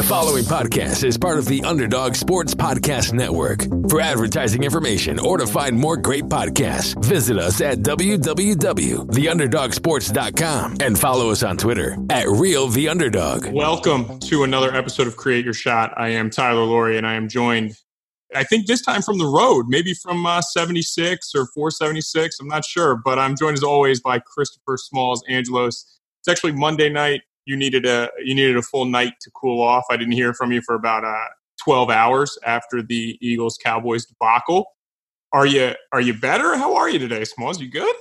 The following podcast is part of the Underdog Sports Podcast Network. For advertising information or to find more great podcasts, visit us at www.theunderdogsports.com and follow us on Twitter at Real The Underdog. Welcome to another episode of Create Your Shot. I am Tyler Laurie and I am joined, I think this time from the road, maybe from uh, 76 or 476. I'm not sure, but I'm joined as always by Christopher Smalls Angelos. It's actually Monday night you needed a you needed a full night to cool off. I didn't hear from you for about uh, 12 hours after the Eagles Cowboys debacle. Are you are you better? How are you today, Smalls? You good?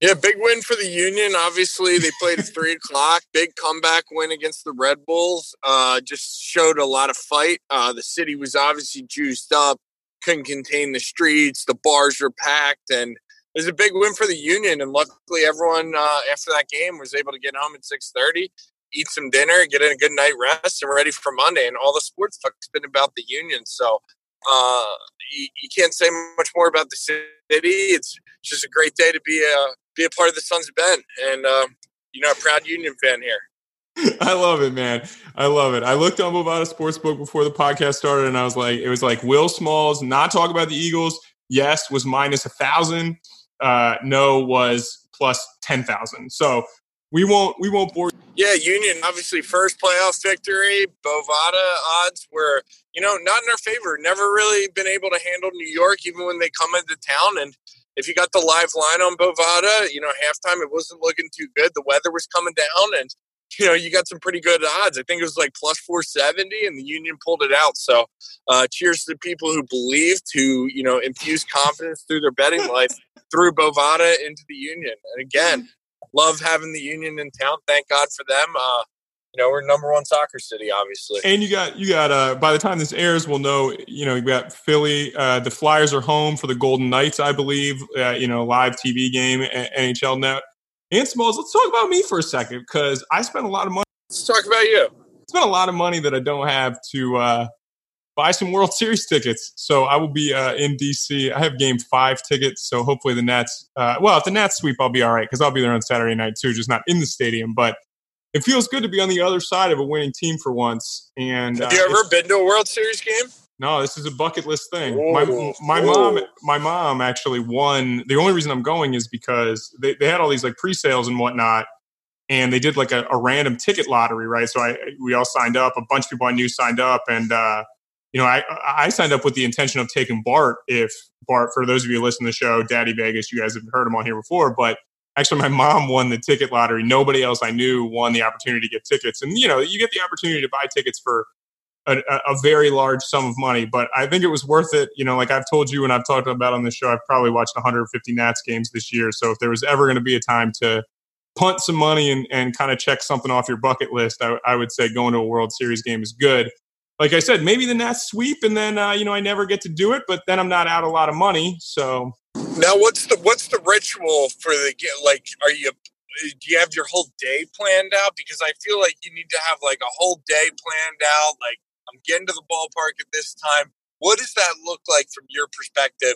Yeah, big win for the Union. Obviously, they played at three o'clock. Big comeback win against the Red Bulls. Uh, just showed a lot of fight. Uh, the city was obviously juiced up, couldn't contain the streets. The bars were packed, and was a big win for the Union, and luckily everyone uh, after that game was able to get home at six thirty, eat some dinner, get in a good night rest, and we're ready for Monday. And all the sports talk's been about the Union, so uh, you, you, can't say much more about the city. It's just a great day to be a be a part of the Sons of Ben, and uh, you know, a proud Union fan here. I love it, man. I love it. I looked on Bovada Sportsbook before the podcast started, and I was like, it was like Will Smalls not talk about the Eagles. Yes, was minus a thousand uh, no was plus ten thousand. So we won't we won't bore. Yeah, Union obviously first playoff victory. Bovada odds were you know not in our favor. Never really been able to handle New York even when they come into town. And if you got the live line on Bovada, you know halftime it wasn't looking too good. The weather was coming down, and you know, you got some pretty good odds. I think it was like plus 470, and the Union pulled it out. So, uh, cheers to the people who believed, who, you know, infused confidence through their betting life, threw Bovada into the Union. And again, love having the Union in town. Thank God for them. Uh, you know, we're number one soccer city, obviously. And you got, you got, uh, by the time this airs, we'll know, you know, you got Philly, uh, the Flyers are home for the Golden Knights, I believe, uh, you know, live TV game, NHL net. And Smalls, let's talk about me for a second because I spent a lot of money. Let's talk about you. Spent a lot of money that I don't have to uh, buy some World Series tickets. So I will be uh, in DC. I have Game Five tickets. So hopefully the Nats. Uh, well, if the Nats sweep, I'll be all right because I'll be there on Saturday night too, just not in the stadium. But it feels good to be on the other side of a winning team for once. And have you uh, ever been to a World Series game? No, this is a bucket list thing. my my mom my mom actually won. The only reason I'm going is because they, they had all these like pre-sales and whatnot, and they did like a, a, random ticket lottery, right? So I we all signed up. A bunch of people I knew signed up, and uh, you know I I signed up with the intention of taking Bart. If Bart, for those of you who listen to the show, Daddy Vegas, you guys have heard him on here before, but actually my mom won the ticket lottery. Nobody else I knew won the opportunity to get tickets, and you know you get the opportunity to buy tickets for a, a, very large sum of money, but I think it was worth it. You know, like I've told you and I've talked about on the show, I've probably watched 150 Nats games this year. So if there was ever going to be a time to punt some money and, and kind of check something off your bucket list, I, I, would say going to a World Series game is good. Like I said, maybe the Nats sweep and then uh, you know I never get to do it, but then I'm not out a lot of money. So now, what's the what's the ritual for the like? Are you do you have your whole day planned out? Because I feel like you need to have like a whole day planned out, like I'm getting to the ballpark at this time. What does that look like from your perspective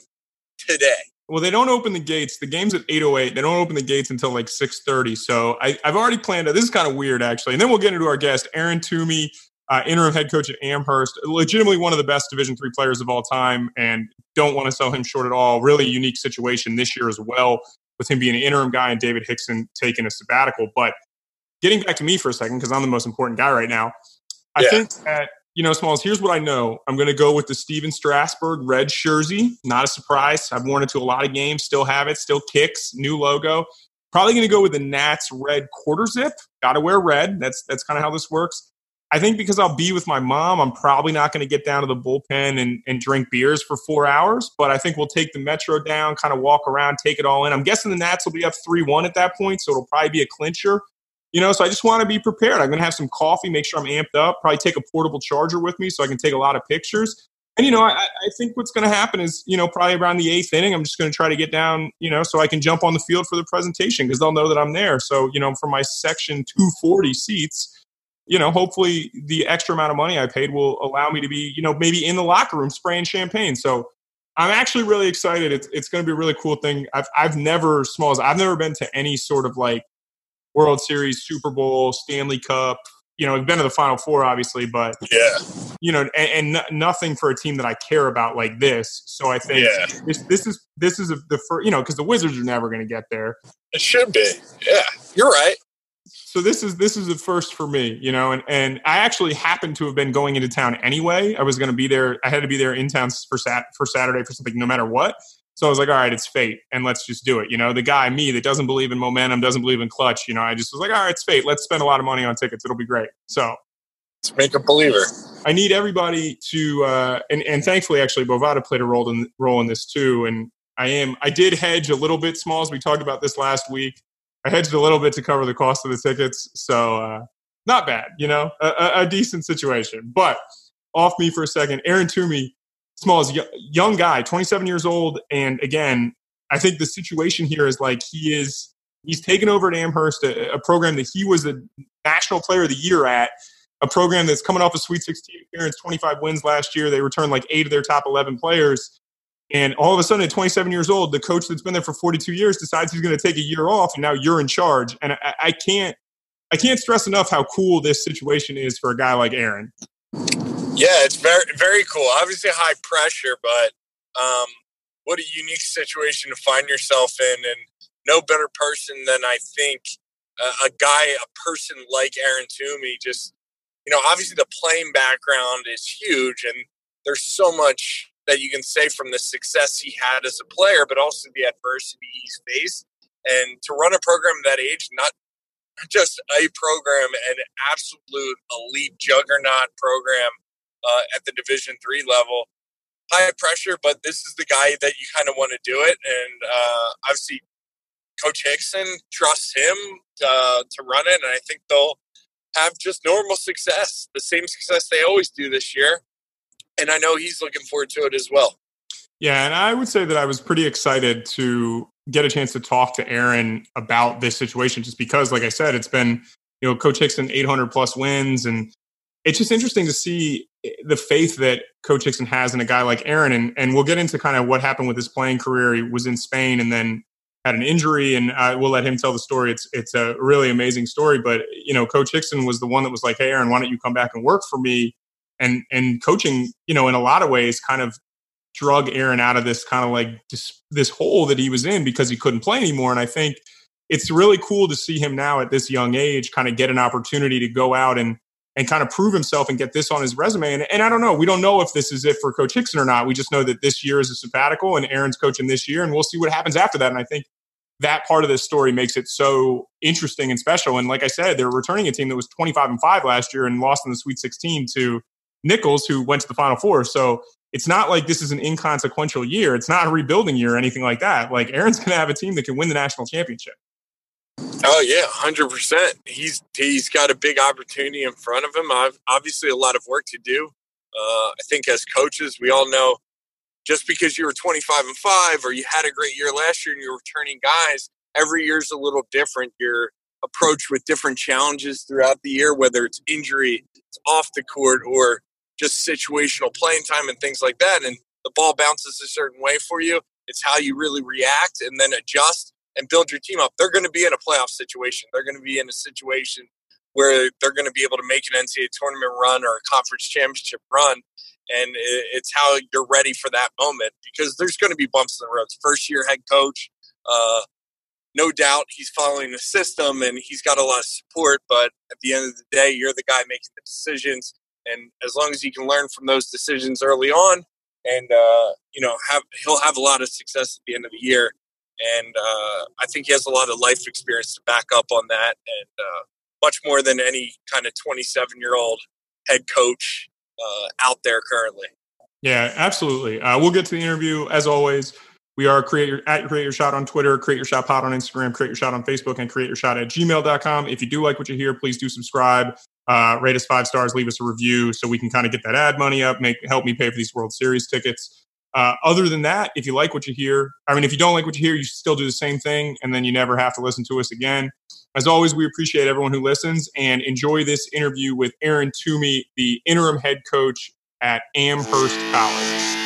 today? Well, they don't open the gates. The game's at 8:08. They don't open the gates until like 6:30. So I, have already planned. It. This is kind of weird, actually. And then we'll get into our guest, Aaron Toomey, uh, interim head coach at Amherst, legitimately one of the best Division three players of all time, and don't want to sell him short at all. Really unique situation this year as well, with him being an interim guy and David Hixon taking a sabbatical. But getting back to me for a second, because I'm the most important guy right now. I yeah. think that you know, Smalls, here's what I know. I'm going to go with the Stephen Strasburg red jersey. Not a surprise. I've worn it to a lot of games, still have it, still kicks, new logo. Probably going to go with the Nats red quarter zip. Got to wear red. That's that's kind of how this works. I think because I'll be with my mom, I'm probably not going to get down to the bullpen and, and drink beers for four hours. But I think we'll take the Metro down, kind of walk around, take it all in. I'm guessing the Nats will be up 3 1 at that point, so it'll probably be a clincher. You know, so I just want to be prepared. I'm going to have some coffee, make sure I'm amped up, probably take a portable charger with me so I can take a lot of pictures. And, you know, I, I think what's going to happen is, you know, probably around the eighth inning, I'm just going to try to get down, you know, so I can jump on the field for the presentation because they'll know that I'm there. So, you know, for my section 240 seats, you know, hopefully the extra amount of money I paid will allow me to be, you know, maybe in the locker room spraying champagne. So I'm actually really excited. It's, it's going to be a really cool thing. I've, I've never, Smalls, I've never been to any sort of like World Series, Super Bowl, Stanley Cup, you know, I've been to the Final Four, obviously, but yeah, you know, and, and nothing for a team that I care about like this. So I think Yeah. this this is this is the first, you know, because the Wizards are never going to get there. it should be. Yeah, you're right. So this is this is a first for me, you know, and and I actually happened to have been going into town anyway. I was going to be there. I had to be there in town for sat for Saturday for something, no matter what. So I was like, all right, it's fate, and let's just do it. You know, the guy me that doesn't believe in momentum, doesn't believe in clutch. You know, I just was like, all right, it's fate. Let's spend a lot of money on tickets. It'll be great. So Let's make a believer. I need everybody to, uh, and, and thankfully, actually, Bovada played a role in role in this too. And I am, I did hedge a little bit, Smalls. We talked about this last week. I hedged a little bit to cover the cost of the tickets, so uh, not bad, you know, a, a, a decent situation. But off me for a second, Aaron Toomey, Smalls, y- young guy, 27 years old, and again, I think the situation here is like he is. He's taken over at Amherst, a, a program that he was the national player of the year at a program that's coming off a Sweet 16 appearance, 25 wins last year. They returned like eight of their top 11 players. And all of a sudden, at 27 years old, the coach that's been there for 42 years decides he's going to take a year off, and now you're in charge. And I, I can't, I can't stress enough how cool this situation is for a guy like Aaron. Yeah, it's very very cool. Obviously high pressure, but um, what a unique situation to find yourself in, and no better person than I think a guy, a person like Aaron Toomey. Just you know, obviously the playing background is huge, and there's so much that you can say from the success he had as a player, but also the adversity he's faced. And to run a program that age, not just a program, an absolute elite juggernaut program uh, at the Division three level. High pressure, but this is the guy that you kind of want to do it. And uh, obviously, Coach Hixon trusts him uh, to run it, and I think they'll have just normal success, the same success they always do this year. And I know he's looking forward to it as well. Yeah, and I would say that I was pretty excited to get a chance to talk to Aaron about this situation, just because, like I said, it's been you know Coach Hixon 800 plus wins, and it's just interesting to see the faith that Coach Hixon has in a guy like Aaron. And and we'll get into kind of what happened with his playing career. He was in Spain and then had an injury, and we'll let him tell the story. It's it's a really amazing story. But you know, Coach Hixon was the one that was like, "Hey, Aaron, why don't you come back and work for me?" And and coaching, you know, in a lot of ways, kind of drug Aaron out of this kind of like this, this hole that he was in because he couldn't play anymore. And I think it's really cool to see him now at this young age kind of get an opportunity to go out and and kind of prove himself and get this on his resume. And, and I don't know, we don't know if this is it for Coach Hixon or not. We just know that this year is a sabbatical and Aaron's coaching this year, and we'll see what happens after that. And I think that part of this story makes it so interesting and special. And like I said, they're returning a team that was 25 and 5 last year and lost in the Sweet 16 to Nichols, who went to the Final Four. So it's not like this is an inconsequential year. It's not a rebuilding year or anything like that. Like Aaron's going to have a team that can win the national championship. Oh yeah, hundred percent. He's he's got a big opportunity in front of him. I've obviously a lot of work to do. Uh, I think as coaches, we all know just because you were twenty five and five or you had a great year last year and you're returning guys, every year's a little different. You're approached with different challenges throughout the year, whether it's injury, it's off the court, or just situational playing time and things like that. And the ball bounces a certain way for you. It's how you really react and then adjust and build your team up. They're going to be in a playoff situation. They're going to be in a situation where they're going to be able to make an NCAA tournament run or a conference championship run. And it's how you're ready for that moment because there's going to be bumps in the road. First year head coach, uh, no doubt he's following the system and he's got a lot of support. But at the end of the day, you're the guy making the decisions. And as long as you can learn from those decisions early on, and uh, you know, have he'll have a lot of success at the end of the year. And uh, I think he has a lot of life experience to back up on that, and uh, much more than any kind of 27 year old head coach uh, out there currently. Yeah, absolutely. Uh, we'll get to the interview as always. We are create your, at Create Your Shot on Twitter, Create Your Shot Pod on Instagram, Create Your Shot on Facebook, and Create Your Shot at gmail.com. If you do like what you hear, please do subscribe, uh, rate us five stars, leave us a review so we can kind of get that ad money up, make help me pay for these World Series tickets. Uh, other than that, if you like what you hear, I mean, if you don't like what you hear, you still do the same thing, and then you never have to listen to us again. As always, we appreciate everyone who listens and enjoy this interview with Aaron Toomey, the interim head coach at Amherst College.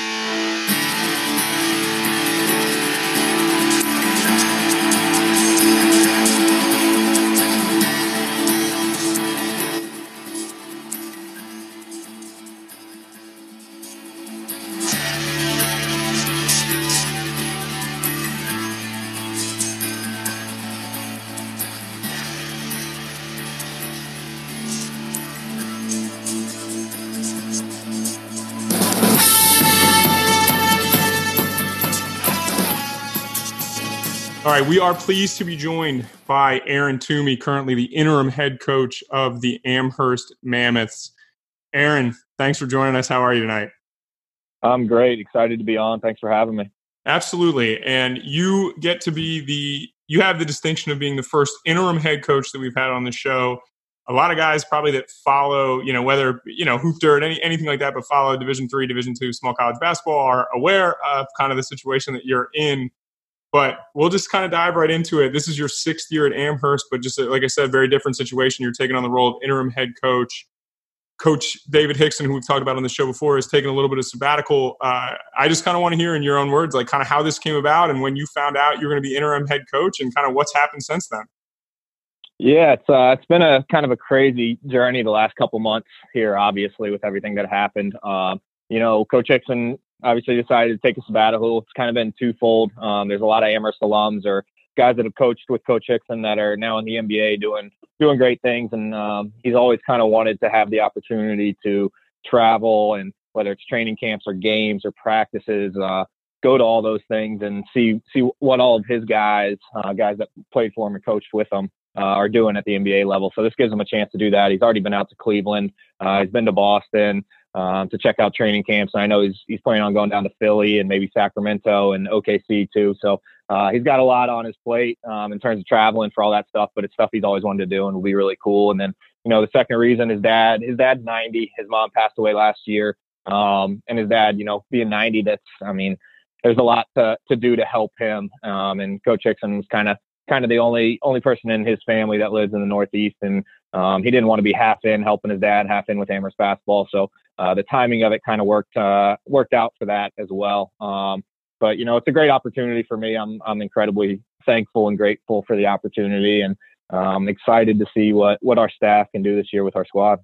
Right, we are pleased to be joined by Aaron Toomey, currently the interim head coach of the Amherst Mammoths. Aaron, thanks for joining us. How are you tonight? I'm great. Excited to be on. Thanks for having me. Absolutely. And you get to be the you have the distinction of being the first interim head coach that we've had on the show. A lot of guys probably that follow, you know, whether you know hoop dirt, any anything like that, but follow Division three, Division two small college basketball are aware of kind of the situation that you're in. But we'll just kind of dive right into it. This is your sixth year at Amherst, but just like I said, very different situation. You're taking on the role of interim head coach. Coach David Hixon, who we've talked about on the show before, has taken a little bit of sabbatical. Uh, I just kind of want to hear in your own words, like kind of how this came about and when you found out you're going to be interim head coach and kind of what's happened since then. Yeah, it's uh, it's been a kind of a crazy journey the last couple months here, obviously with everything that happened. Um, you know, Coach Hixon obviously decided to take a sabbatical. It's kind of been twofold. Um, there's a lot of Amherst alums or guys that have coached with Coach Hixon that are now in the NBA doing doing great things, and um, he's always kind of wanted to have the opportunity to travel and whether it's training camps or games or practices, uh, go to all those things and see see what all of his guys, uh, guys that played for him and coached with him, uh, are doing at the NBA level. So this gives him a chance to do that. He's already been out to Cleveland. Uh, he's been to Boston um, to check out training camps. And I know he's he's planning on going down to Philly and maybe Sacramento and OKC too. So uh, he's got a lot on his plate um, in terms of traveling for all that stuff. But it's stuff he's always wanted to do and will be really cool. And then you know the second reason his dad his dad's 90. His mom passed away last year. Um, and his dad, you know, being 90, that's I mean, there's a lot to to do to help him. Um, and Coach was kind of kind of the only only person in his family that lives in the Northeast, and um, he didn't want to be half in helping his dad, half in with Amherst basketball. So uh, the timing of it kind of worked uh, worked out for that as well. Um, but you know, it's a great opportunity for me. I'm I'm incredibly thankful and grateful for the opportunity, and um, excited to see what what our staff can do this year with our squad.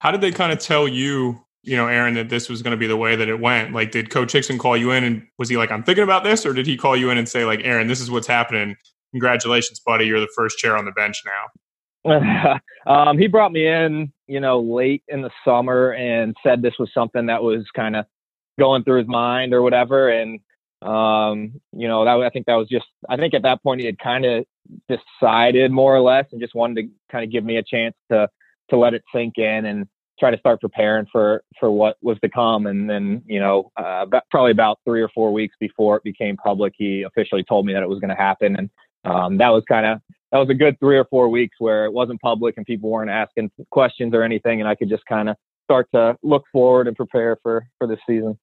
How did they kind of tell you, you know, Aaron, that this was going to be the way that it went? Like, did Coach Hixon call you in, and was he like, "I'm thinking about this," or did he call you in and say, like, "Aaron, this is what's happening. Congratulations, buddy. You're the first chair on the bench now." um, he brought me in, you know, late in the summer and said this was something that was kind of going through his mind or whatever. And, um, you know, that I think that was just, I think at that point he had kind of decided more or less and just wanted to kind of give me a chance to, to let it sink in and try to start preparing for, for what was to come. And then, you know, uh, about, probably about three or four weeks before it became public, he officially told me that it was going to happen. And, um, that was kind of that was a good three or four weeks where it wasn't public and people weren't asking questions or anything, and I could just kind of start to look forward and prepare for for this season.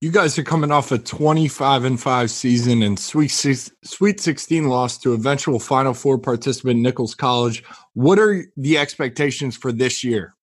You guys are coming off a 25 and 5 season and Sweet six, Sweet 16 loss to eventual Final Four participant Nichols College. What are the expectations for this year?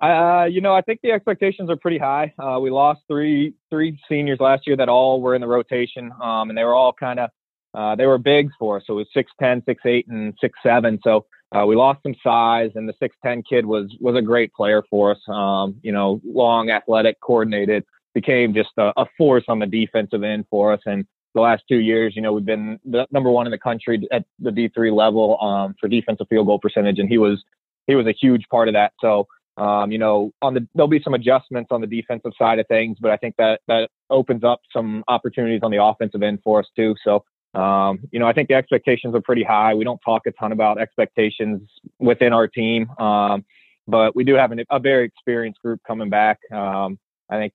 Uh, you know, I think the expectations are pretty high. Uh, we lost three three seniors last year that all were in the rotation, um, and they were all kind of uh, they were bigs for us. So it was six ten, six eight, and six seven. So uh, we lost some size, and the six ten kid was was a great player for us. Um, you know, long, athletic, coordinated, became just a, a, force on the defensive end for us. And the last two years, you know, we've been the number one in the country at the D three level um, for defensive field goal percentage, and he was he was a huge part of that. So. Um, you know, on the there'll be some adjustments on the defensive side of things, but I think that that opens up some opportunities on the offensive end for us too. So um, you know, I think the expectations are pretty high. We don't talk a ton about expectations within our team, um, but we do have an, a very experienced group coming back. Um, I think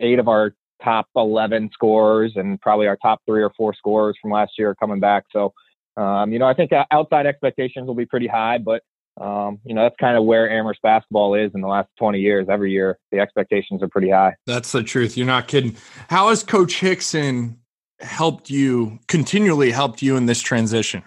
eight of our top 11 scorers and probably our top three or four scorers from last year are coming back. So, um, you know, I think outside expectations will be pretty high, but um, you know, that's kind of where Amherst basketball is in the last 20 years. Every year, the expectations are pretty high. That's the truth. You're not kidding. How has Coach Hixon helped you continually helped you in this transition?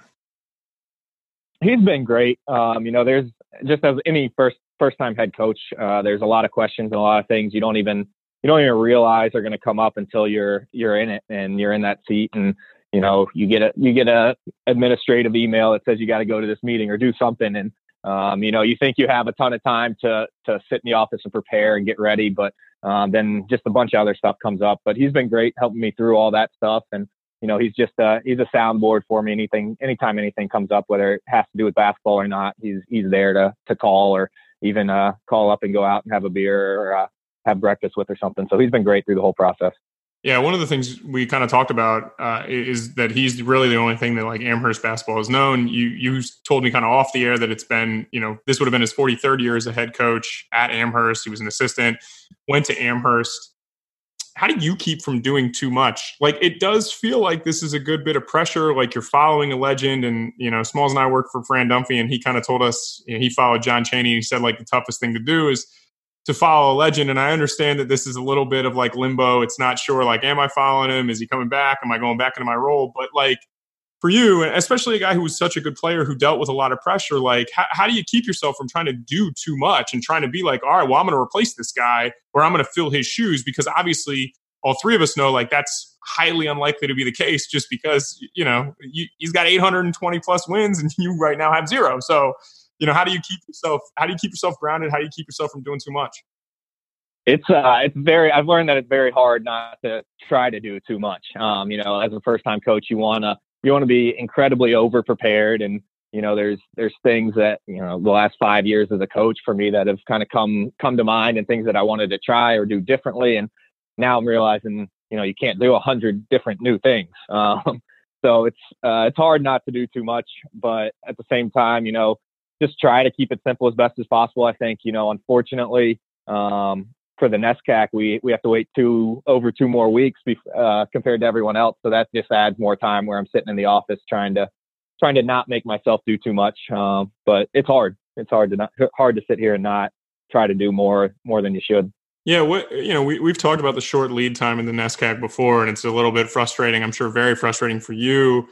He's been great. Um, you know, there's just as any first first time head coach, uh, there's a lot of questions and a lot of things you don't even you don't even realize are going to come up until you're you're in it and you're in that seat and you know you get a you get a administrative email that says you got to go to this meeting or do something and um, you know you think you have a ton of time to to sit in the office and prepare and get ready but um, then just a bunch of other stuff comes up. But he's been great helping me through all that stuff. And, you know, he's just, uh, he's a soundboard for me. Anything, anytime anything comes up, whether it has to do with basketball or not, he's, he's there to, to call or even, uh, call up and go out and have a beer or, uh, have breakfast with or something. So he's been great through the whole process. Yeah, one of the things we kind of talked about uh, is that he's really the only thing that like Amherst basketball has known. You you told me kind of off the air that it's been you know this would have been his 43rd year as a head coach at Amherst. He was an assistant, went to Amherst. How do you keep from doing too much? Like it does feel like this is a good bit of pressure. Like you're following a legend, and you know Smalls and I work for Fran Dunphy, and he kind of told us you know, he followed John Chaney. And he said like the toughest thing to do is to follow a legend. And I understand that this is a little bit of like limbo. It's not sure, like, am I following him? Is he coming back? Am I going back into my role? But like for you, especially a guy who was such a good player who dealt with a lot of pressure, like how, how do you keep yourself from trying to do too much and trying to be like, all right, well, I'm going to replace this guy or I'm going to fill his shoes? Because obviously, all three of us know like that's highly unlikely to be the case just because, you know, you, he's got 820 plus wins and you right now have zero. So, you know, how do you keep yourself? How do you keep yourself grounded? How do you keep yourself from doing too much? It's uh, it's very. I've learned that it's very hard not to try to do too much. Um, you know, as a first time coach, you wanna you wanna be incredibly over prepared, and you know, there's there's things that you know the last five years as a coach for me that have kind of come come to mind, and things that I wanted to try or do differently, and now I'm realizing you know you can't do a hundred different new things. Um, so it's uh, it's hard not to do too much, but at the same time, you know, just try to keep it simple as best as possible. I think, you know, unfortunately, um, for the NESCAC, we, we have to wait two over two more weeks uh, compared to everyone else. So that just adds more time where I'm sitting in the office trying to trying to not make myself do too much. Um, but it's hard. It's hard to not hard to sit here and not try to do more more than you should. Yeah, what you know, we we've talked about the short lead time in the NESCAC before, and it's a little bit frustrating. I'm sure very frustrating for you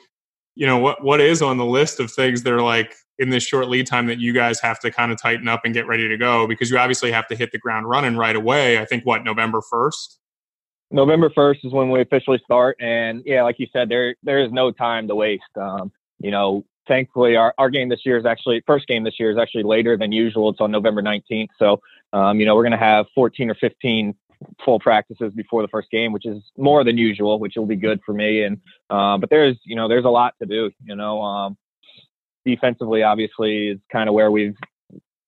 you know what what is on the list of things that are like in this short lead time that you guys have to kind of tighten up and get ready to go because you obviously have to hit the ground running right away i think what november 1st november 1st is when we officially start and yeah like you said there there is no time to waste um, you know thankfully our, our game this year is actually first game this year is actually later than usual it's on november 19th so um, you know we're going to have 14 or 15 full practices before the first game, which is more than usual, which will be good for me. And uh, but there's you know there's a lot to do. You know, um, defensively, obviously, is kind of where we've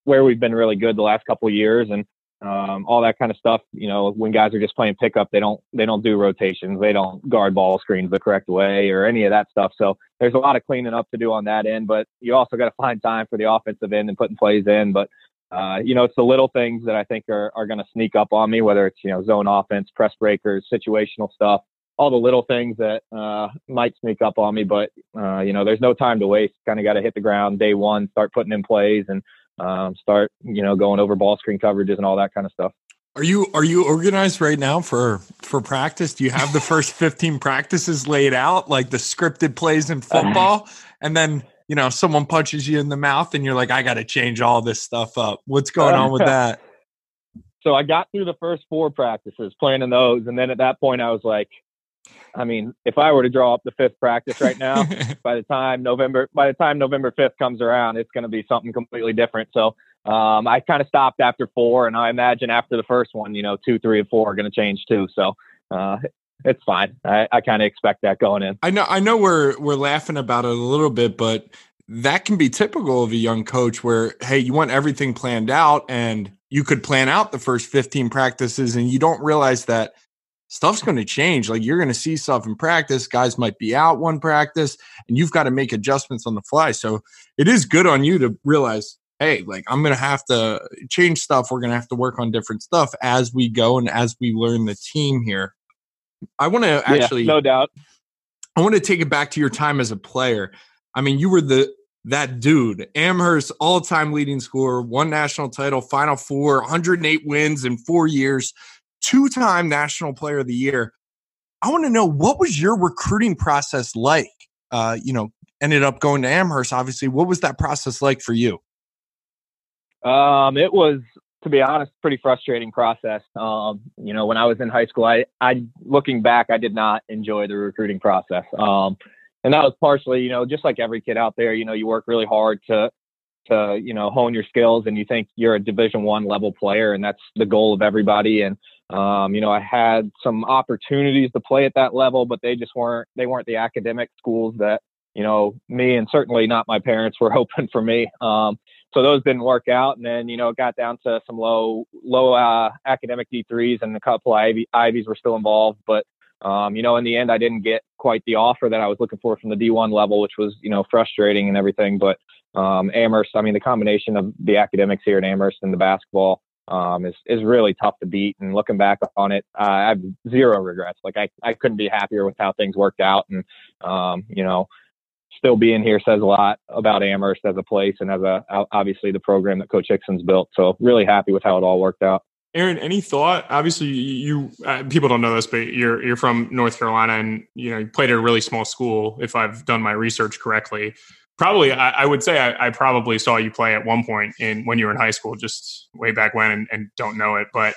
where we've been really good the last couple of years, and um, all that kind of stuff. You know, when guys are just playing pickup, they don't they don't do rotations, they don't guard ball screens the correct way, or any of that stuff. So there's a lot of cleaning up to do on that end. But you also got to find time for the offensive end and putting plays in. But uh, you know, it's the little things that I think are, are going to sneak up on me, whether it's, you know, zone offense, press breakers, situational stuff, all the little things that uh, might sneak up on me. But, uh, you know, there's no time to waste. Kind of got to hit the ground day one, start putting in plays and um, start, you know, going over ball screen coverages and all that kind of stuff. Are you are you organized right now for for practice? Do you have the first 15 practices laid out like the scripted plays in football? And then you know, someone punches you in the mouth and you're like, I got to change all this stuff up. What's going on with that? So I got through the first four practices playing in those. And then at that point, I was like, I mean, if I were to draw up the fifth practice right now, by the time November, by the time November 5th comes around, it's going to be something completely different. So um, I kind of stopped after four, and I imagine after the first one, you know, two, three, and four are going to change too. So uh, it's fine. I, I kind of expect that going in. I know I know we're we're laughing about it a little bit, but that can be typical of a young coach where hey, you want everything planned out and you could plan out the first 15 practices and you don't realize that stuff's going to change. Like you're going to see stuff in practice, guys might be out one practice and you've got to make adjustments on the fly. So it is good on you to realize hey, like I'm going to have to change stuff. We're going to have to work on different stuff as we go and as we learn the team here. I want to actually, yeah, no doubt. I want to take it back to your time as a player. I mean, you were the that dude, Amherst, all-time leading scorer, one national title, Final Four, 108 wins in four years, two-time National Player of the Year. I want to know what was your recruiting process like? Uh, you know, ended up going to Amherst. Obviously, what was that process like for you? Um, it was to be honest, pretty frustrating process. Um, you know, when I was in high school, I, I, looking back, I did not enjoy the recruiting process. Um, and that was partially, you know, just like every kid out there, you know, you work really hard to, to, you know, hone your skills and you think you're a division one level player and that's the goal of everybody. And, um, you know, I had some opportunities to play at that level, but they just weren't, they weren't the academic schools that, you know, me and certainly not my parents were hoping for me. Um, so those didn't work out. And then, you know, it got down to some low, low uh, academic D3s and a couple of Ivy, Ivies were still involved. But, um, you know, in the end, I didn't get quite the offer that I was looking for from the D1 level, which was, you know, frustrating and everything. But um, Amherst, I mean, the combination of the academics here at Amherst and the basketball um, is is really tough to beat. And looking back on it, uh, I have zero regrets. Like I, I couldn't be happier with how things worked out. And um, you know, still being here says a lot about Amherst as a place and as a obviously the program that Coach Hixon's built. So really happy with how it all worked out. Aaron, any thought? Obviously, you uh, people don't know this, but you're you're from North Carolina, and you know you played at a really small school. If I've done my research correctly, probably I, I would say I, I, probably saw you play at one point in when you were in high school, just way back when, and, and don't know it. But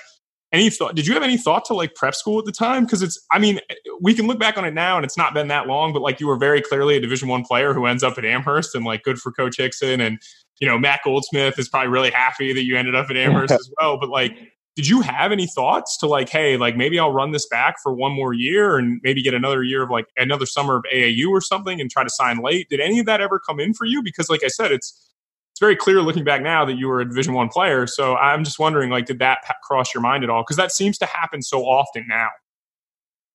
any thought? Did you have any thought to like prep school at the time? Because it's, I mean, we can look back on it now, and it's not been that long, but like you were very clearly a Division One player who ends up at Amherst, and like good for Coach Hixon, and you know Matt Goldsmith is probably really happy that you ended up at Amherst as well. But like did you have any thoughts to like, hey, like maybe I'll run this back for one more year and maybe get another year of like another summer of AAU or something and try to sign late? Did any of that ever come in for you? Because like I said, it's it's very clear looking back now that you were a Division One player. So I'm just wondering, like, did that cross your mind at all? Because that seems to happen so often now.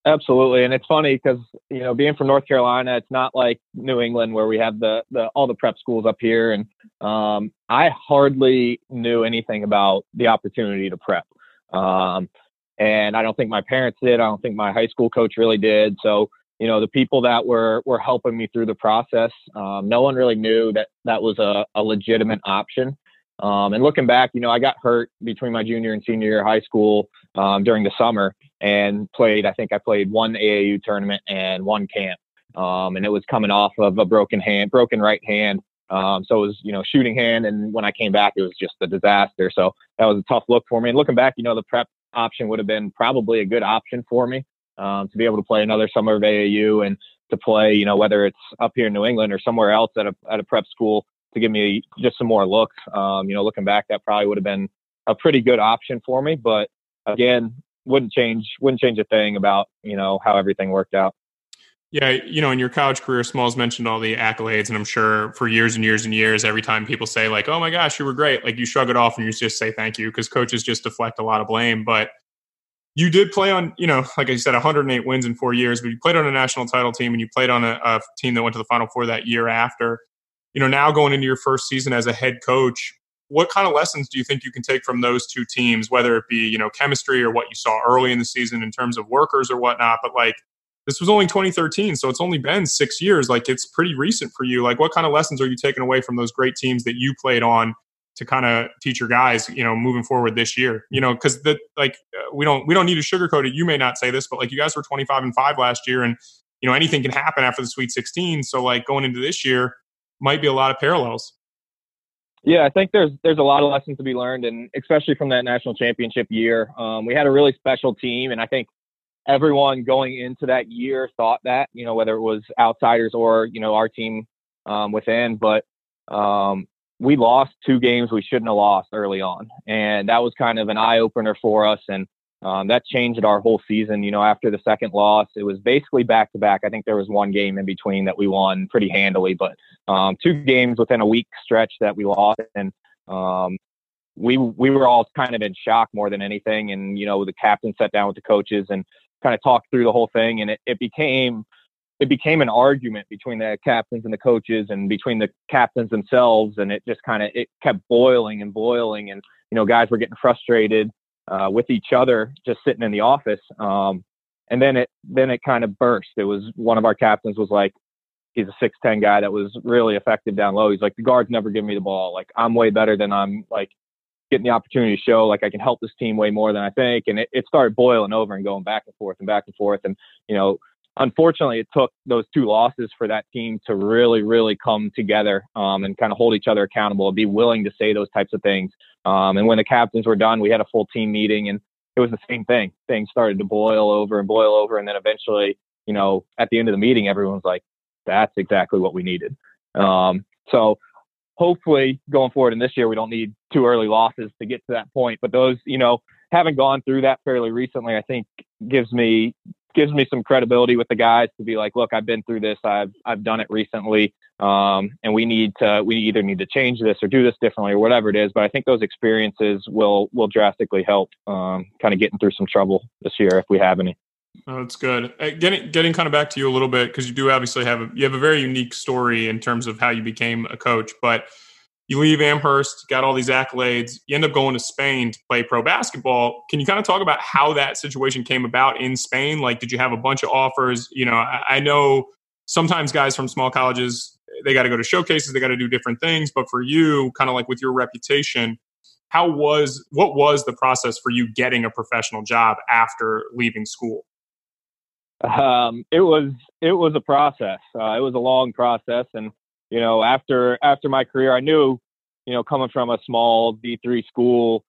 Absolutely, and it's funny because you know, being from North Carolina, it's not like New England where we have the the all the prep schools up here, and um, I hardly knew anything about the opportunity to prep. Um, and I don't think my parents did. I don't think my high school coach really did. So, you know, the people that were were helping me through the process, um, no one really knew that that was a, a legitimate option. Um, and looking back, you know, I got hurt between my junior and senior year of high school um, during the summer and played. I think I played one AAU tournament and one camp, um, and it was coming off of a broken hand, broken right hand. Um, so it was, you know, shooting hand. And when I came back, it was just a disaster. So that was a tough look for me. And looking back, you know, the prep option would have been probably a good option for me um, to be able to play another summer of AAU and to play, you know, whether it's up here in New England or somewhere else at a, at a prep school to give me just some more looks. Um, you know, looking back, that probably would have been a pretty good option for me. But again, wouldn't change, wouldn't change a thing about, you know, how everything worked out. Yeah, you know, in your college career, Smalls mentioned all the accolades, and I'm sure for years and years and years, every time people say like, "Oh my gosh, you were great," like you shrug it off and you just say thank you because coaches just deflect a lot of blame. But you did play on, you know, like I said, 108 wins in four years, but you played on a national title team and you played on a, a team that went to the Final Four that year after. You know, now going into your first season as a head coach, what kind of lessons do you think you can take from those two teams, whether it be you know chemistry or what you saw early in the season in terms of workers or whatnot, but like this was only 2013 so it's only been six years. Like it's pretty recent for you. Like what kind of lessons are you taking away from those great teams that you played on to kind of teach your guys you know moving forward this year? You know because the like uh, we don't we don't need to sugarcoat it. You may not say this but like you guys were 25 and 5 last year and you know anything can happen after the sweet 16 so like going into this year might be a lot of parallels yeah, I think there's there's a lot of lessons to be learned, and especially from that national championship year, um, we had a really special team, and I think everyone going into that year thought that, you know, whether it was outsiders or, you know, our team um, within. But um, we lost two games we shouldn't have lost early on. And that was kind of an eye opener for us. And um, that changed our whole season. You know, after the second loss, it was basically back to back. I think there was one game in between that we won pretty handily, but um, two games within a week stretch that we lost. And um, we we were all kind of in shock more than anything. And you know, the captain sat down with the coaches and kind of talked through the whole thing, and it, it became it became an argument between the captains and the coaches and between the captains themselves and it just kind of it kept boiling and boiling and you know guys were getting frustrated uh, with each other just sitting in the office um, and then it then it kind of burst it was one of our captains was like he's a 6'10 guy that was really effective down low he's like the guards never give me the ball like i'm way better than i'm like getting the opportunity to show like I can help this team way more than I think. And it, it started boiling over and going back and forth and back and forth. And, you know, unfortunately it took those two losses for that team to really, really come together um, and kind of hold each other accountable and be willing to say those types of things. Um, and when the captains were done, we had a full team meeting and it was the same thing. Things started to boil over and boil over. And then eventually, you know, at the end of the meeting, everyone was like, that's exactly what we needed. Um, so hopefully going forward in this year, we don't need two early losses to get to that point. But those, you know, having gone through that fairly recently, I think gives me gives me some credibility with the guys to be like, look, I've been through this. I've I've done it recently, um, and we need to we either need to change this or do this differently or whatever it is. But I think those experiences will will drastically help um, kind of getting through some trouble this year if we have any. Oh, that's good. Uh, getting getting kind of back to you a little bit because you do obviously have a, you have a very unique story in terms of how you became a coach. But you leave Amherst, got all these accolades. You end up going to Spain to play pro basketball. Can you kind of talk about how that situation came about in Spain? Like, did you have a bunch of offers? You know, I, I know sometimes guys from small colleges they got to go to showcases, they got to do different things. But for you, kind of like with your reputation, how was what was the process for you getting a professional job after leaving school? Um, it was it was a process. Uh, it was a long process, and you know, after after my career, I knew, you know, coming from a small D three school,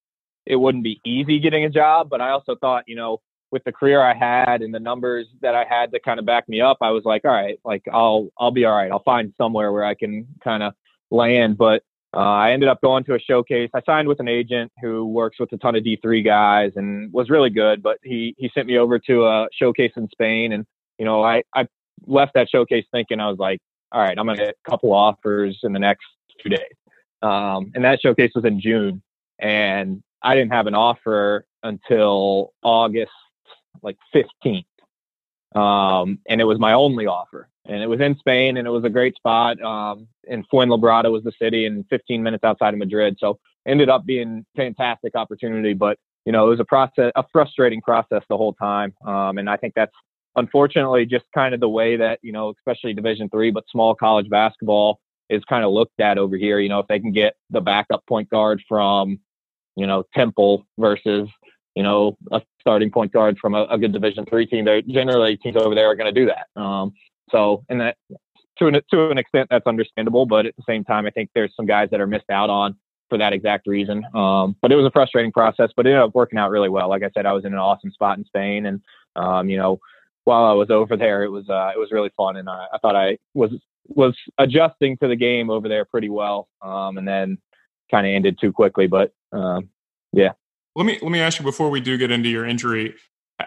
it wouldn't be easy getting a job. But I also thought, you know, with the career I had and the numbers that I had to kind of back me up, I was like, all right, like I'll I'll be all right. I'll find somewhere where I can kind of land. But uh, I ended up going to a showcase. I signed with an agent who works with a ton of D3 guys and was really good, but he, he sent me over to a showcase in Spain. And, you know, I, I left that showcase thinking I was like, all right, I'm going to get a couple offers in the next two days. Um, and that showcase was in June. And I didn't have an offer until August like 15th. Um, and it was my only offer and it was in Spain, and it was a great spot. Um, and Fuenlabrada was the city, and 15 minutes outside of Madrid. So ended up being fantastic opportunity, but you know it was a process, a frustrating process the whole time. Um, and I think that's unfortunately just kind of the way that you know, especially Division three, but small college basketball is kind of looked at over here. You know, if they can get the backup point guard from, you know, Temple versus you know, a starting point guard from a, a good Division three team. They're generally teams over there are going to do that. Um, so, and that to an to an extent that's understandable, but at the same time, I think there's some guys that are missed out on for that exact reason. Um, but it was a frustrating process, but it ended up working out really well. Like I said, I was in an awesome spot in Spain, and um, you know, while I was over there, it was uh, it was really fun, and I, I thought I was was adjusting to the game over there pretty well, um, and then kind of ended too quickly. But um, yeah. Let me let me ask you before we do get into your injury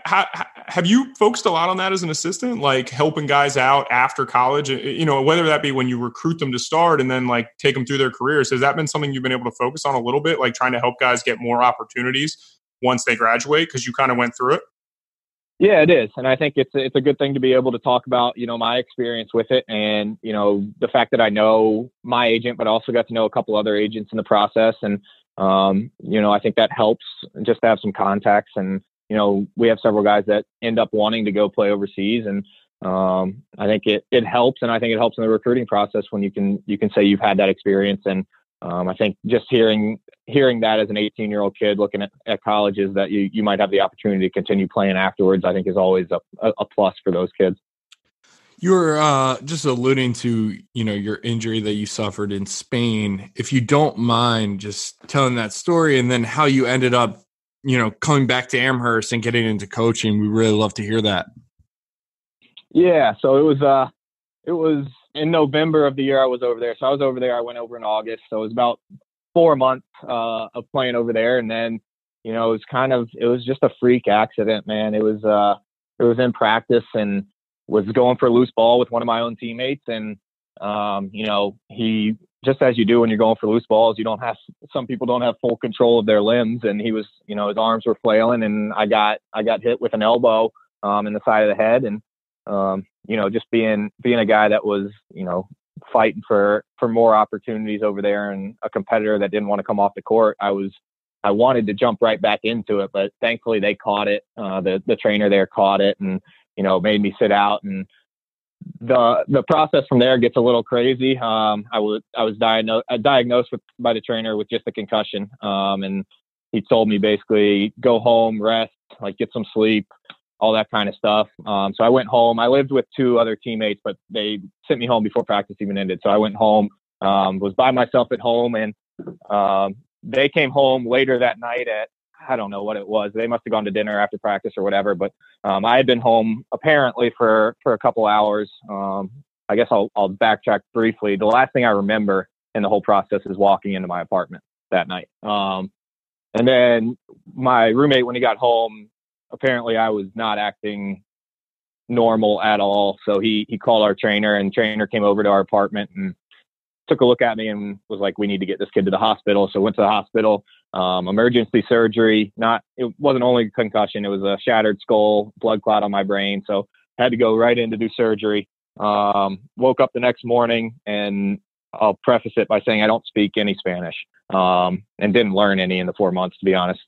how, have you focused a lot on that as an assistant like helping guys out after college you know whether that be when you recruit them to start and then like take them through their careers has that been something you've been able to focus on a little bit like trying to help guys get more opportunities once they graduate because you kind of went through it yeah it is and i think it's it's a good thing to be able to talk about you know my experience with it and you know the fact that i know my agent but also got to know a couple other agents in the process and um, you know i think that helps just to have some contacts and you know, we have several guys that end up wanting to go play overseas, and um, I think it it helps, and I think it helps in the recruiting process when you can you can say you've had that experience, and um, I think just hearing hearing that as an 18 year old kid looking at, at colleges that you you might have the opportunity to continue playing afterwards, I think is always a, a plus for those kids. You were uh, just alluding to, you know, your injury that you suffered in Spain. If you don't mind, just telling that story and then how you ended up you know, coming back to Amherst and getting into coaching. We really love to hear that. Yeah, so it was uh it was in November of the year I was over there. So I was over there. I went over in August. So it was about four months uh, of playing over there, and then you know it was kind of it was just a freak accident, man. It was uh it was in practice and was going for a loose ball with one of my own teammates, and um, you know he just as you do when you're going for loose balls, you don't have some people don't have full control of their limbs, and he was, you know, his arms were flailing, and I got I got hit with an elbow um, in the side of the head, and um, you know, just being being a guy that was, you know, fighting for for more opportunities over there, and a competitor that didn't want to come off the court, I was I wanted to jump right back into it, but thankfully they caught it. Uh, the the trainer there caught it, and you know, made me sit out and the the process from there gets a little crazy. Um, I was I was diagnosed uh, diagnosed with by the trainer with just a concussion, um, and he told me basically go home, rest, like get some sleep, all that kind of stuff. Um, so I went home. I lived with two other teammates, but they sent me home before practice even ended. So I went home, um, was by myself at home, and um, they came home later that night at I don't know what it was. They must have gone to dinner after practice or whatever. But um, I had been home apparently for for a couple hours. Um, I guess I'll I'll backtrack briefly. The last thing I remember in the whole process is walking into my apartment that night. Um, and then my roommate, when he got home, apparently I was not acting normal at all. So he he called our trainer, and trainer came over to our apartment and took a look at me and was like, "We need to get this kid to the hospital." So went to the hospital. um, emergency surgery. Not it wasn't only concussion; it was a shattered skull, blood clot on my brain. So had to go right in to do surgery. Um, woke up the next morning, and I'll preface it by saying I don't speak any Spanish, um, and didn't learn any in the four months, to be honest.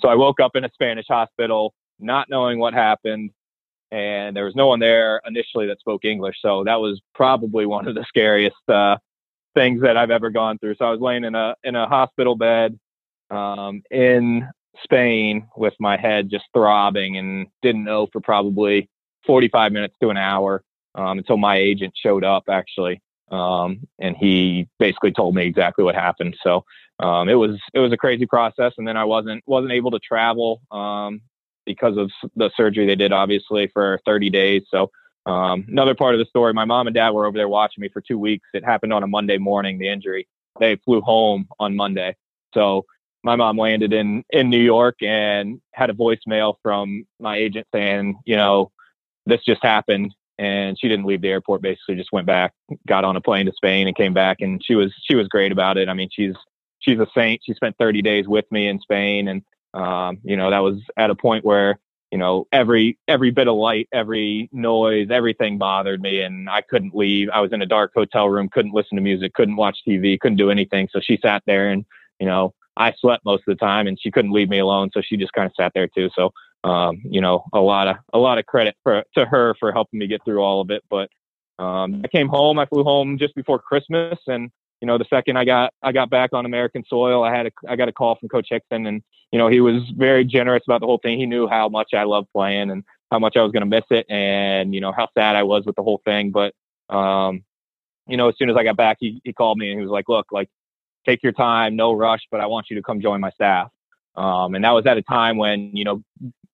So I woke up in a Spanish hospital, not knowing what happened, and there was no one there initially that spoke English. So that was probably one of the scariest uh, things that I've ever gone through. So I was laying in a in a hospital bed um, in Spain with my head just throbbing and didn't know for probably 45 minutes to an hour um, until my agent showed up actually. Um, and he basically told me exactly what happened. So um, it was it was a crazy process, and then I wasn't wasn't able to travel um, because of the surgery they did, obviously for 30 days. So um, another part of the story, my mom and dad were over there watching me for two weeks. It happened on a Monday morning, the injury. They flew home on Monday, so my mom landed in in New York and had a voicemail from my agent saying, you know, this just happened and she didn't leave the airport basically just went back got on a plane to spain and came back and she was she was great about it. I mean she's she's a saint. She spent 30 days with me in spain and um, you know that was at a point where you know every every bit of light every noise everything bothered me and i couldn't leave. I was in a dark hotel room couldn't listen to music couldn't watch tv couldn't do anything so she sat there and you know i slept most of the time and she couldn't leave me alone so she just kind of sat there too. So um, you know, a lot of a lot of credit for to her for helping me get through all of it. But um, I came home. I flew home just before Christmas, and you know, the second I got I got back on American soil, I had a I got a call from Coach Hixon, and you know, he was very generous about the whole thing. He knew how much I loved playing and how much I was going to miss it, and you know how sad I was with the whole thing. But um, you know, as soon as I got back, he he called me and he was like, "Look, like, take your time, no rush, but I want you to come join my staff." Um, and that was at a time when you know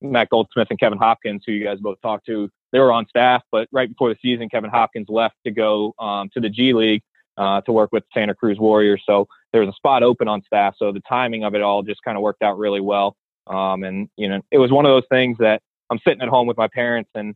Matt Goldsmith and Kevin Hopkins, who you guys both talked to, they were on staff. But right before the season, Kevin Hopkins left to go um, to the G League uh, to work with Santa Cruz Warriors. So there was a spot open on staff. So the timing of it all just kind of worked out really well. Um, and you know, it was one of those things that I'm sitting at home with my parents, and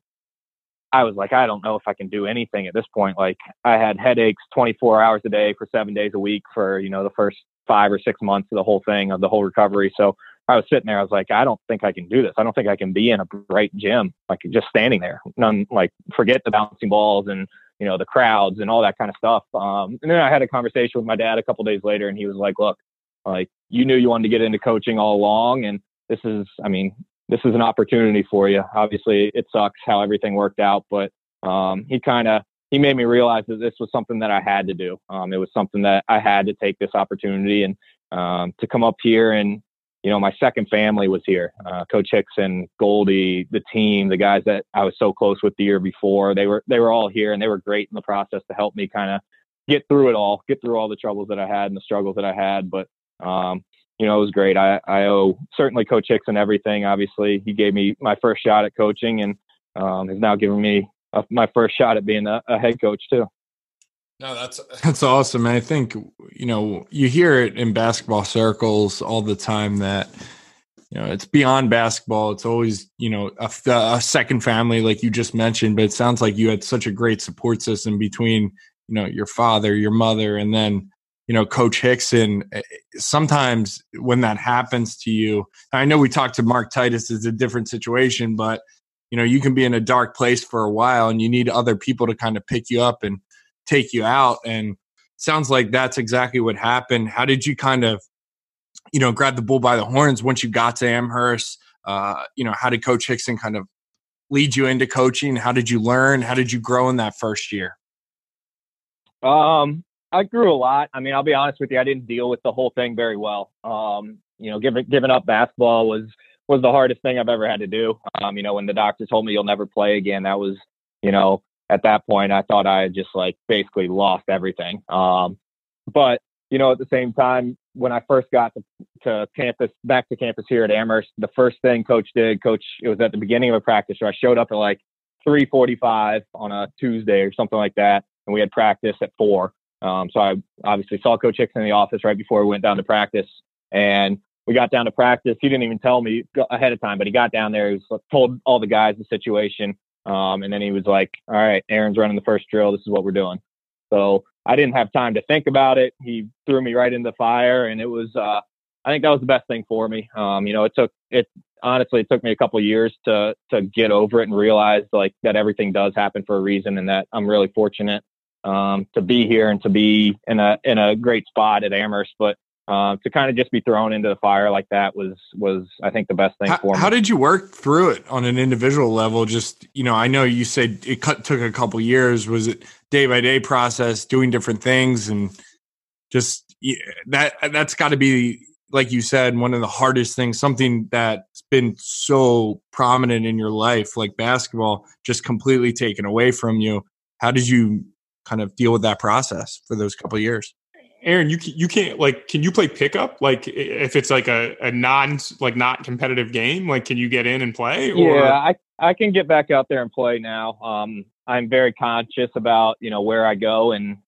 I was like, I don't know if I can do anything at this point. Like I had headaches 24 hours a day for seven days a week for you know the first five or six months of the whole thing of the whole recovery. So I was sitting there, I was like, I don't think I can do this. I don't think I can be in a bright gym, like just standing there. None, like forget the bouncing balls and you know the crowds and all that kind of stuff. Um, and then I had a conversation with my dad a couple days later, and he was like, "Look, like you knew you wanted to get into coaching all along, and this is, I mean, this is an opportunity for you. Obviously, it sucks how everything worked out, but um, he kind of he made me realize that this was something that I had to do. Um, it was something that I had to take this opportunity and um, to come up here and you know, my second family was here. Uh, Coach Hixon, Goldie, the team, the guys that I was so close with the year before, they were they were all here and they were great in the process to help me kind of get through it all, get through all the troubles that I had and the struggles that I had. But um, you know, it was great. I, I owe certainly Coach Hixon everything. Obviously, he gave me my first shot at coaching and um, is now giving me a, my first shot at being a, a head coach too. No, that's that's awesome. I think you know you hear it in basketball circles all the time that you know it's beyond basketball. It's always you know a, a, second family, like you just mentioned. But it sounds like you had such a great support system between you know your father, your mother, and then you know Coach Hixon. Eh, sometimes when that happens to you, I know we talked to Mark Titus. It's a different situation, but you know you can be in a dark place for a while, and you need other people to kind of pick you up and take you out. And sounds like that's exactly what happened. How did you kind of, you know, grab the bull by the horns once you got to Amherst? Uh, you know, how did Coach Hixon kind of lead you into coaching? How did you learn? How did you grow in that first year? Um, I grew a lot. I mean, I'll be honest with you, I didn't deal with the whole thing very well. Um, you know, giving giving up basketball was was the hardest thing I've ever had to do. Um, you know, when the doctor told me you'll never play again, that was, you know, at that point, I thought I had just like basically lost everything. Um, but you know, at the same time, when I first got to, to, campus, back to campus here at Amherst, the first thing coach did, coach, it was at the beginning of a practice. So I showed up at like 3:45 on a Tuesday or something like that, and we had practice at four. Um, so I obviously saw Coach Hixon the office right before we went down to practice, and we got down to practice. He didn't even tell me ahead of time, but he got down there. He was, told all the guys the situation, um, and then he was like, all right, Aaron's running the first drill. This is what we're doing. So I didn't have time to think about it. He threw me right in the fire. And it was, uh, I think that was the best thing for me. Um, you know, it took it honestly it took me a couple years to to get over it and realize like that everything does happen for a reason and that I'm really fortunate um, to be here and to be in a in a great spot at Amherst. But uh, to kind of just be thrown into the fire like that was was I think the best thing how, for me. How did you work through it on an individual level? Just you know, I know you said it cut, took a couple years. Was it day by day process, doing different things, and just yeah, that that's got to be like you said one of the hardest things. Something that's been so prominent in your life, like basketball, just completely taken away from you. How did you kind of deal with that process for those couple years? Aaron, you you can't like can you play pickup like if it's like a, a non like not competitive game like can you get in and play? Or? Yeah, I I can get back out there and play now. Um, I'm very conscious about you know where I go and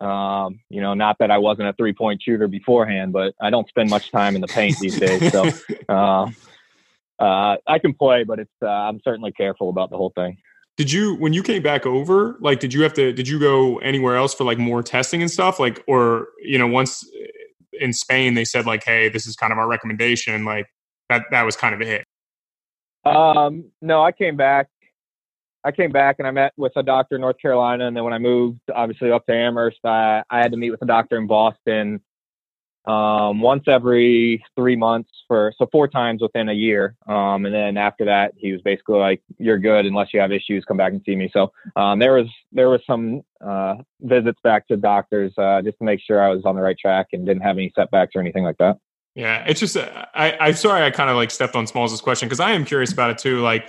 um, you know not that I wasn't a three point shooter beforehand, but I don't spend much time in the paint these days. So uh, uh, I can play, but it's uh, I'm certainly careful about the whole thing did you when you came back over like did you have to did you go anywhere else for like more testing and stuff? Like or you know once in spain they said like hey this is kind of our recommendation like that that was kind of it um no i came back i came back and i met with a doctor in north carolina and then when i moved obviously up to amherst i i had to meet with a doctor in boston um, once every three months for so four times within a year. Um, and then after that, he was basically like, "You're good unless you have issues. Come back and see me." So um, there was there was some uh, visits back to doctors uh, just to make sure I was on the right track and didn't have any setbacks or anything like that. Yeah, it's just uh, I I'm sorry I kind of like stepped on Smalls' question because I am curious about it too. Like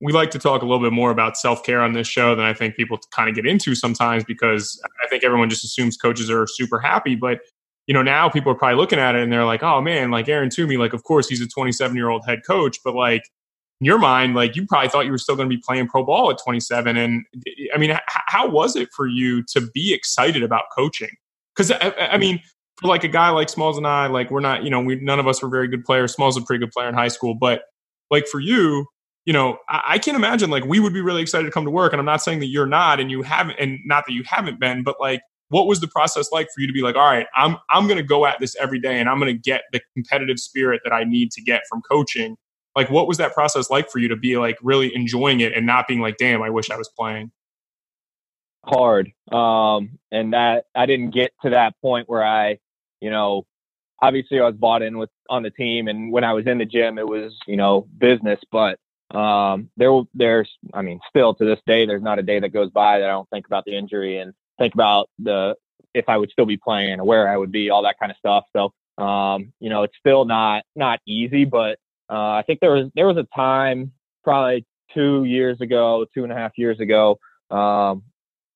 we like to talk a little bit more about self care on this show than I think people kind of get into sometimes because I think everyone just assumes coaches are super happy, but you know, now people are probably looking at it and they're like, oh man, like Aaron Toomey, like, of course he's a 27 year old head coach, but like in your mind, like you probably thought you were still going to be playing pro ball at 27. And I mean, h- how was it for you to be excited about coaching? Because I, I, mean, for like a guy like Smalls and I, like we're not, you know, we none of us were very good players. Smalls was a pretty good player in high school, but like for you, you know, I, I can't imagine like we would be really excited to come to work. And I'm not saying that you're not, and you haven't, and not that you haven't been, but like what was the process like for you to be like all right i'm i'm going to go at this every day and i'm going to get the competitive spirit that i need to get from coaching like what was that process like for you to be like really enjoying it and not being like damn i wish i was playing hard um and that i didn't get to that point where i you know obviously i was bought in with on the team and when i was in the gym it was you know business but um there there's i mean still to this day there's not a day that goes by that i don't think about the injury and think about the if I would still be playing or where I would be, all that kind of stuff. So, um, you know, it's still not not easy, but uh, I think there was there was a time probably two years ago, two and a half years ago, um,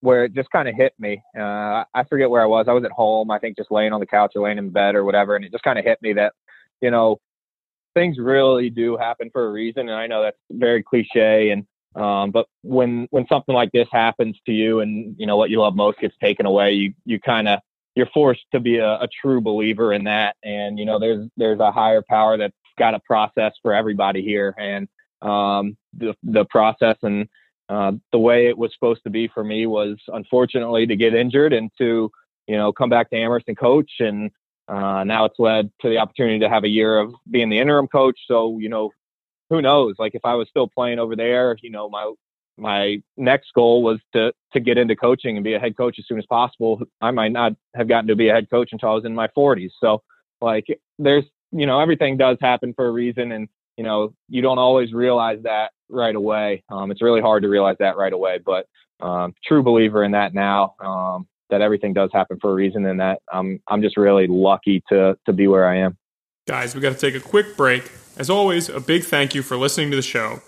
where it just kind of hit me. Uh, I forget where I was. I was at home, I think, just laying on the couch or laying in bed or whatever, and it just kind of hit me that, you know, things really do happen for a reason. And I know that's very cliche, and um, but when when something like this happens to you, and you know what you love most gets taken away, you you kind of you're forced to be a, a, true believer in that. And you know there's there's a higher power that's got a process for everybody here, and um, the the process and uh, the way it was supposed to be for me was unfortunately to get injured and to you know come back to Amherst and coach and uh, now it's led to the opportunity to have a year of being the interim coach. So, you know, who knows? Like if I was still playing over there, you know, my my next goal was to to get into coaching and be a head coach as soon as possible. I might not have gotten to be a head coach until I was in my 40s. So like there's you know everything does happen for a reason, and you know you don't always realize that right away. Um, it's really hard to realize that right away, but um, true believer in that now. Um, that everything does happen for a reason, and that I'm I'm just really lucky to to be where I am. Guys, we got to take a quick break. As always, a big thank you for listening to the show.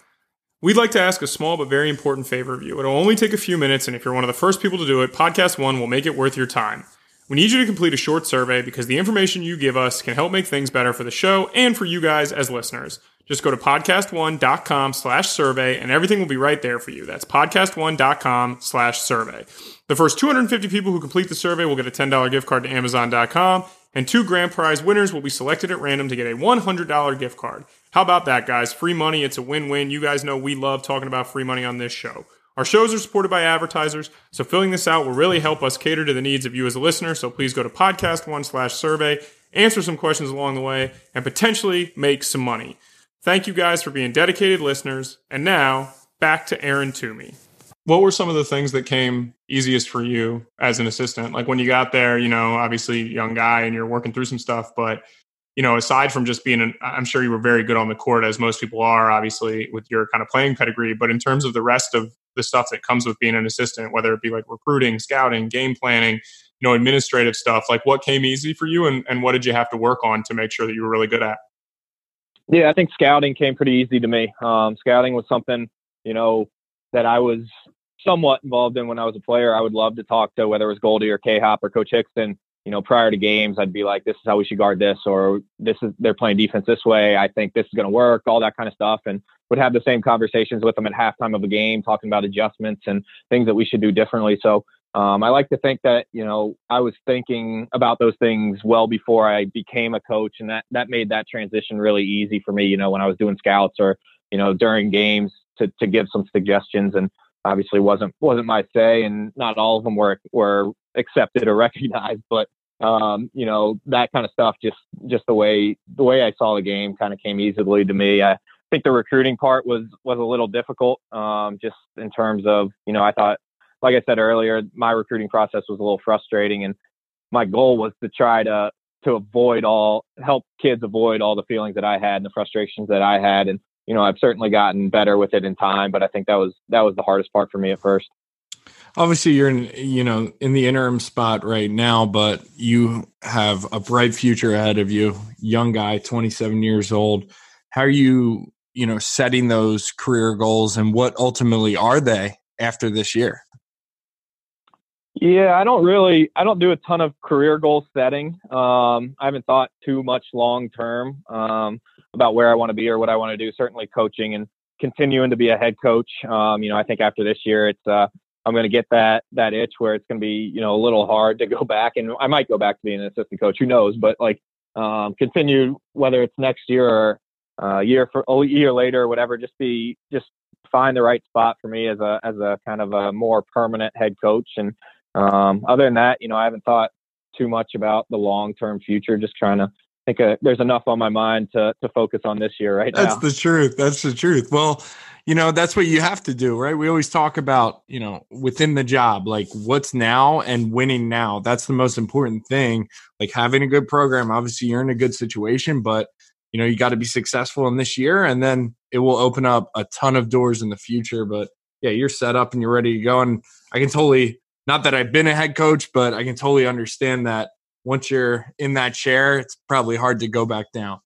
We'd like to ask a small but very important favor of you. It'll only take a few minutes, and if you're one of the first people to do it, Podcast One will make it worth your time. We need you to complete a short survey because the information you give us can help make things better for the show and for you guys as listeners. Just go to podcastone.com slash survey and everything will be right there for you. That's podcastone.com slash survey. The first 250 people who complete the survey will get a $10 gift card to amazon.com and two grand prize winners will be selected at random to get a $100 gift card. How about that, guys? Free money, it's a win win. You guys know we love talking about free money on this show. Our shows are supported by advertisers, so filling this out will really help us cater to the needs of you as a listener. So please go to podcast one slash survey answer some questions along the way, and potentially make some money. Thank you guys for being dedicated listeners. And now, back to Aaron Toomey. What were some of the things that came easiest for you as an assistant? Like when you got there, you know, obviously young guy and you're working through some stuff, but you know, aside from just being an, I'm sure you were very good on the court as most people are, obviously with your kind of playing pedigree, but in terms of the rest of the stuff that comes with being an assistant, whether it be like recruiting, scouting, game planning, you know, administrative stuff, like what came easy for you and, and what did you have to work on to make sure that you were really good at? Yeah, I think scouting came pretty easy to me. Um, scouting was something, you know, that I was somewhat involved in when I was a player. I would love to talk to whether it was Goldie or K Hop or Coach Hixon you know, prior to games, I'd be like, this is how we should guard this, or this is, they're playing defense this way. I think this is going to work, all that kind of stuff. And would have the same conversations with them at halftime of a game, talking about adjustments and things that we should do differently. So, um, I like to think that, you know, I was thinking about those things well before I became a coach. And that, that made that transition really easy for me, you know, when I was doing scouts or, you know, during games to, to give some suggestions and, obviously wasn't wasn't my say and not all of them were were accepted or recognized but um, you know that kind of stuff just just the way the way I saw the game kind of came easily to me. I think the recruiting part was was a little difficult um, just in terms of you know I thought like I said earlier my recruiting process was a little frustrating and my goal was to try to to avoid all help kids avoid all the feelings that I had and the frustrations that I had and you know, I've certainly gotten better with it in time, but I think that was that was the hardest part for me at first. Obviously, you're in you know in the interim spot right now, but you have a bright future ahead of you. Young guy, 27 years old. How are you you know setting those career goals, and what ultimately are they after this year? Yeah, I don't really, I don't do a ton of career goal setting. Um, I haven't thought too much long term. Um, about where I want to be or what I want to do. Certainly coaching and continuing to be a head coach. Um, you know, I think after this year, it's uh, I'm going to get that that itch where it's going to be you know a little hard to go back, and I might go back to being an assistant coach. Who knows? But like um, continue whether it's next year or uh, year for a year later or whatever. Just be just find the right spot for me as a as a kind of a more permanent head coach. And um, other than that, you know, I haven't thought too much about the long term future. Just trying to think uh, there's enough on my mind to to focus on this year right that's now. the truth. That's the truth. Well, you know, that's what you have to do, right? We always talk about, you know, within the job, like what's now and winning now. That's the most important thing. Like having a good program. Obviously, you're in a good situation, but you know, you got to be successful in this year and then it will open up a ton of doors in the future. But yeah, you're set up and you're ready to go. And I can totally not that I've been a head coach, but I can totally understand that once you're in that chair, it's probably hard to go back down.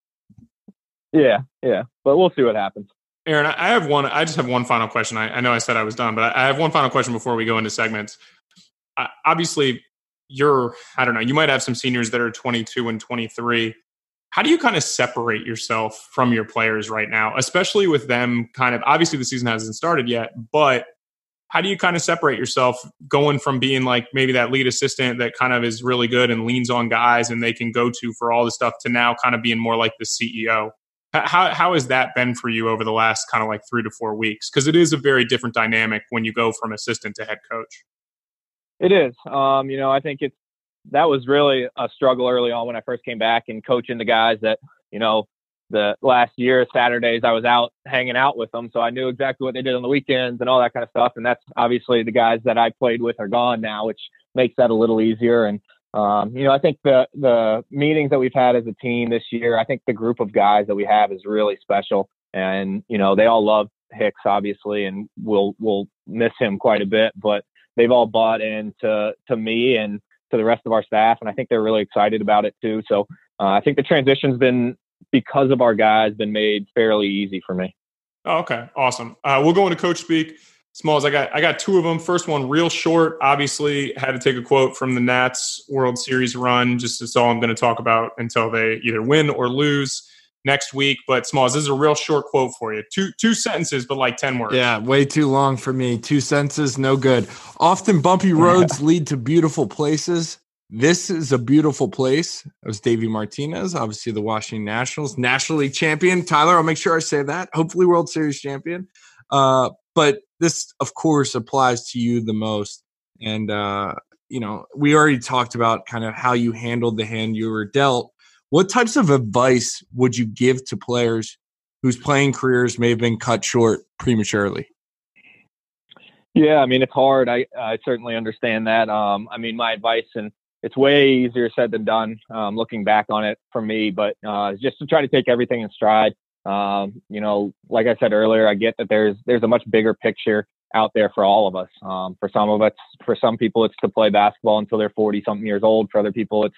Yeah, yeah, but we'll see what happens. Aaron, I have one. I just have one final question. I, I know I said I was done, but I have one final question before we go into segments. I, obviously, you're. I don't know. You might have some seniors that are 22 and 23. How do you kind of separate yourself from your players right now, especially with them kind of obviously the season hasn't started yet, but how do you kind of separate yourself going from being like maybe that lead assistant that kind of is really good and leans on guys and they can go to for all the stuff to now kind of being more like the CEO? How, how has that been for you over the last kind of like three to four weeks? Because it is a very different dynamic when you go from assistant to head coach. It is. Um, you know, I think it's that was really a struggle early on when I first came back and coaching the guys that, you know, the last year Saturdays I was out hanging out with them, so I knew exactly what they did on the weekends and all that kind of stuff. And that's obviously the guys that I played with are gone now, which makes that a little easier. And um, you know, I think the the meetings that we've had as a team this year, I think the group of guys that we have is really special. And you know, they all love Hicks obviously, and we'll we'll miss him quite a bit, but they've all bought into to me and to the rest of our staff, and I think they're really excited about it too. So uh, I think the transition's been because of our guys, been made fairly easy for me. Oh, okay, awesome. Uh, we'll go into coach speak. Smalls, I got I got two of them. First one, real short. Obviously, had to take a quote from the Nats World Series run. Just that's all I'm going to talk about until they either win or lose next week. But Smalls, this is a real short quote for you. Two two sentences, but like ten words. Yeah, way too long for me. Two sentences, no good. Often bumpy roads lead to beautiful places. This is a beautiful place. It was Davey Martinez, obviously the Washington Nationals, National League champion. Tyler, I'll make sure I say that. Hopefully, World Series champion. Uh, but this, of course, applies to you the most. And, uh, you know, we already talked about kind of how you handled the hand you were dealt. What types of advice would you give to players whose playing careers may have been cut short prematurely? Yeah, I mean it's hard. I I certainly understand that. Um, I mean my advice, and it's way easier said than done. Um, looking back on it for me, but uh, just to try to take everything in stride. Um, you know, like I said earlier, I get that there's there's a much bigger picture out there for all of us. Um, for some of us, for some people, it's to play basketball until they're 40 something years old. For other people, it's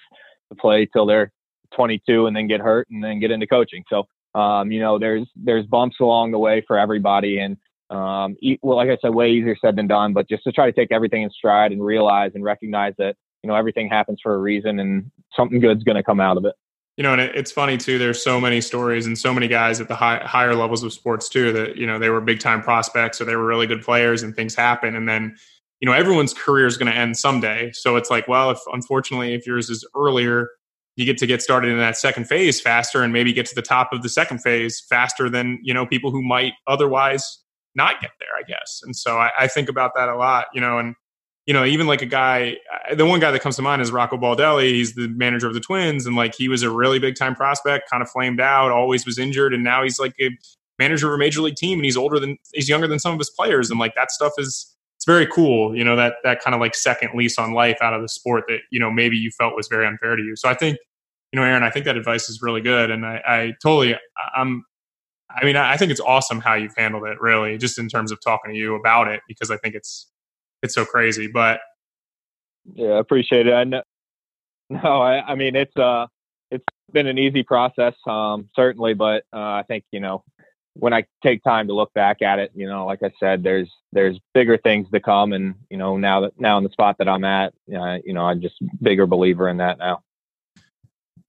to play till they're 22 and then get hurt and then get into coaching. So, um, you know, there's there's bumps along the way for everybody, and um, well, like I said, way easier said than done. But just to try to take everything in stride and realize and recognize that you know everything happens for a reason, and something good's going to come out of it you know, and it, it's funny too. There's so many stories and so many guys at the high, higher levels of sports too that you know they were big time prospects or they were really good players, and things happen, and then you know everyone's career is going to end someday. So it's like, well, if unfortunately if yours is earlier, you get to get started in that second phase faster, and maybe get to the top of the second phase faster than you know people who might otherwise not get there. I guess, and so I, I think about that a lot. You know, and you know, even like a guy, uh, the one guy that comes to mind is Rocco Baldelli. He's the manager of the Twins, and like he was a really big time prospect, kind of flamed out, always was injured, and now he's like a manager of a major league team, and he's older than he's younger than some of his players, and like that stuff is it's very cool. You know that that kind of like second lease on life out of the sport that you know maybe you felt was very unfair to you. So I think you know, Aaron, I think that advice is really good, and I, I totally I'm. I mean, I think it's awesome how you've handled it, really, just in terms of talking to you about it, because I think it's it's so crazy. But yeah, I appreciate it. I know, no, I, I mean it's uh it's been an easy process, um, certainly, but uh, I think you know when I take time to look back at it, you know, like I said, there's there's bigger things to come, and you know now that now in the spot that I'm at, uh, you know, I'm just bigger believer in that now.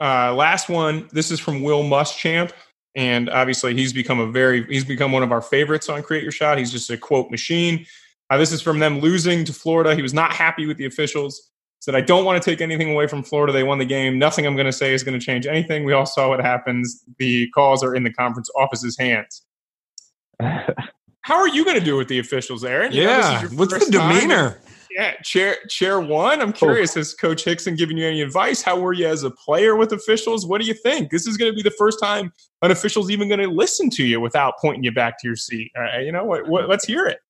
Uh, last one. This is from Will Muschamp, and obviously he's become a very he's become one of our favorites on Create Your Shot. He's just a quote machine. Uh, this is from them losing to Florida. He was not happy with the officials. Said, I don't want to take anything away from Florida. They won the game. Nothing I'm going to say is going to change anything. We all saw what happens. The calls are in the conference office's hands. How are you going to do with the officials, Aaron? You yeah. What's the demeanor? yeah, chair chair one. I'm curious. Has Coach Hixon given you any advice? How were you as a player with officials? What do you think? This is going to be the first time an official's even going to listen to you without pointing you back to your seat. you know what, what? Let's hear it.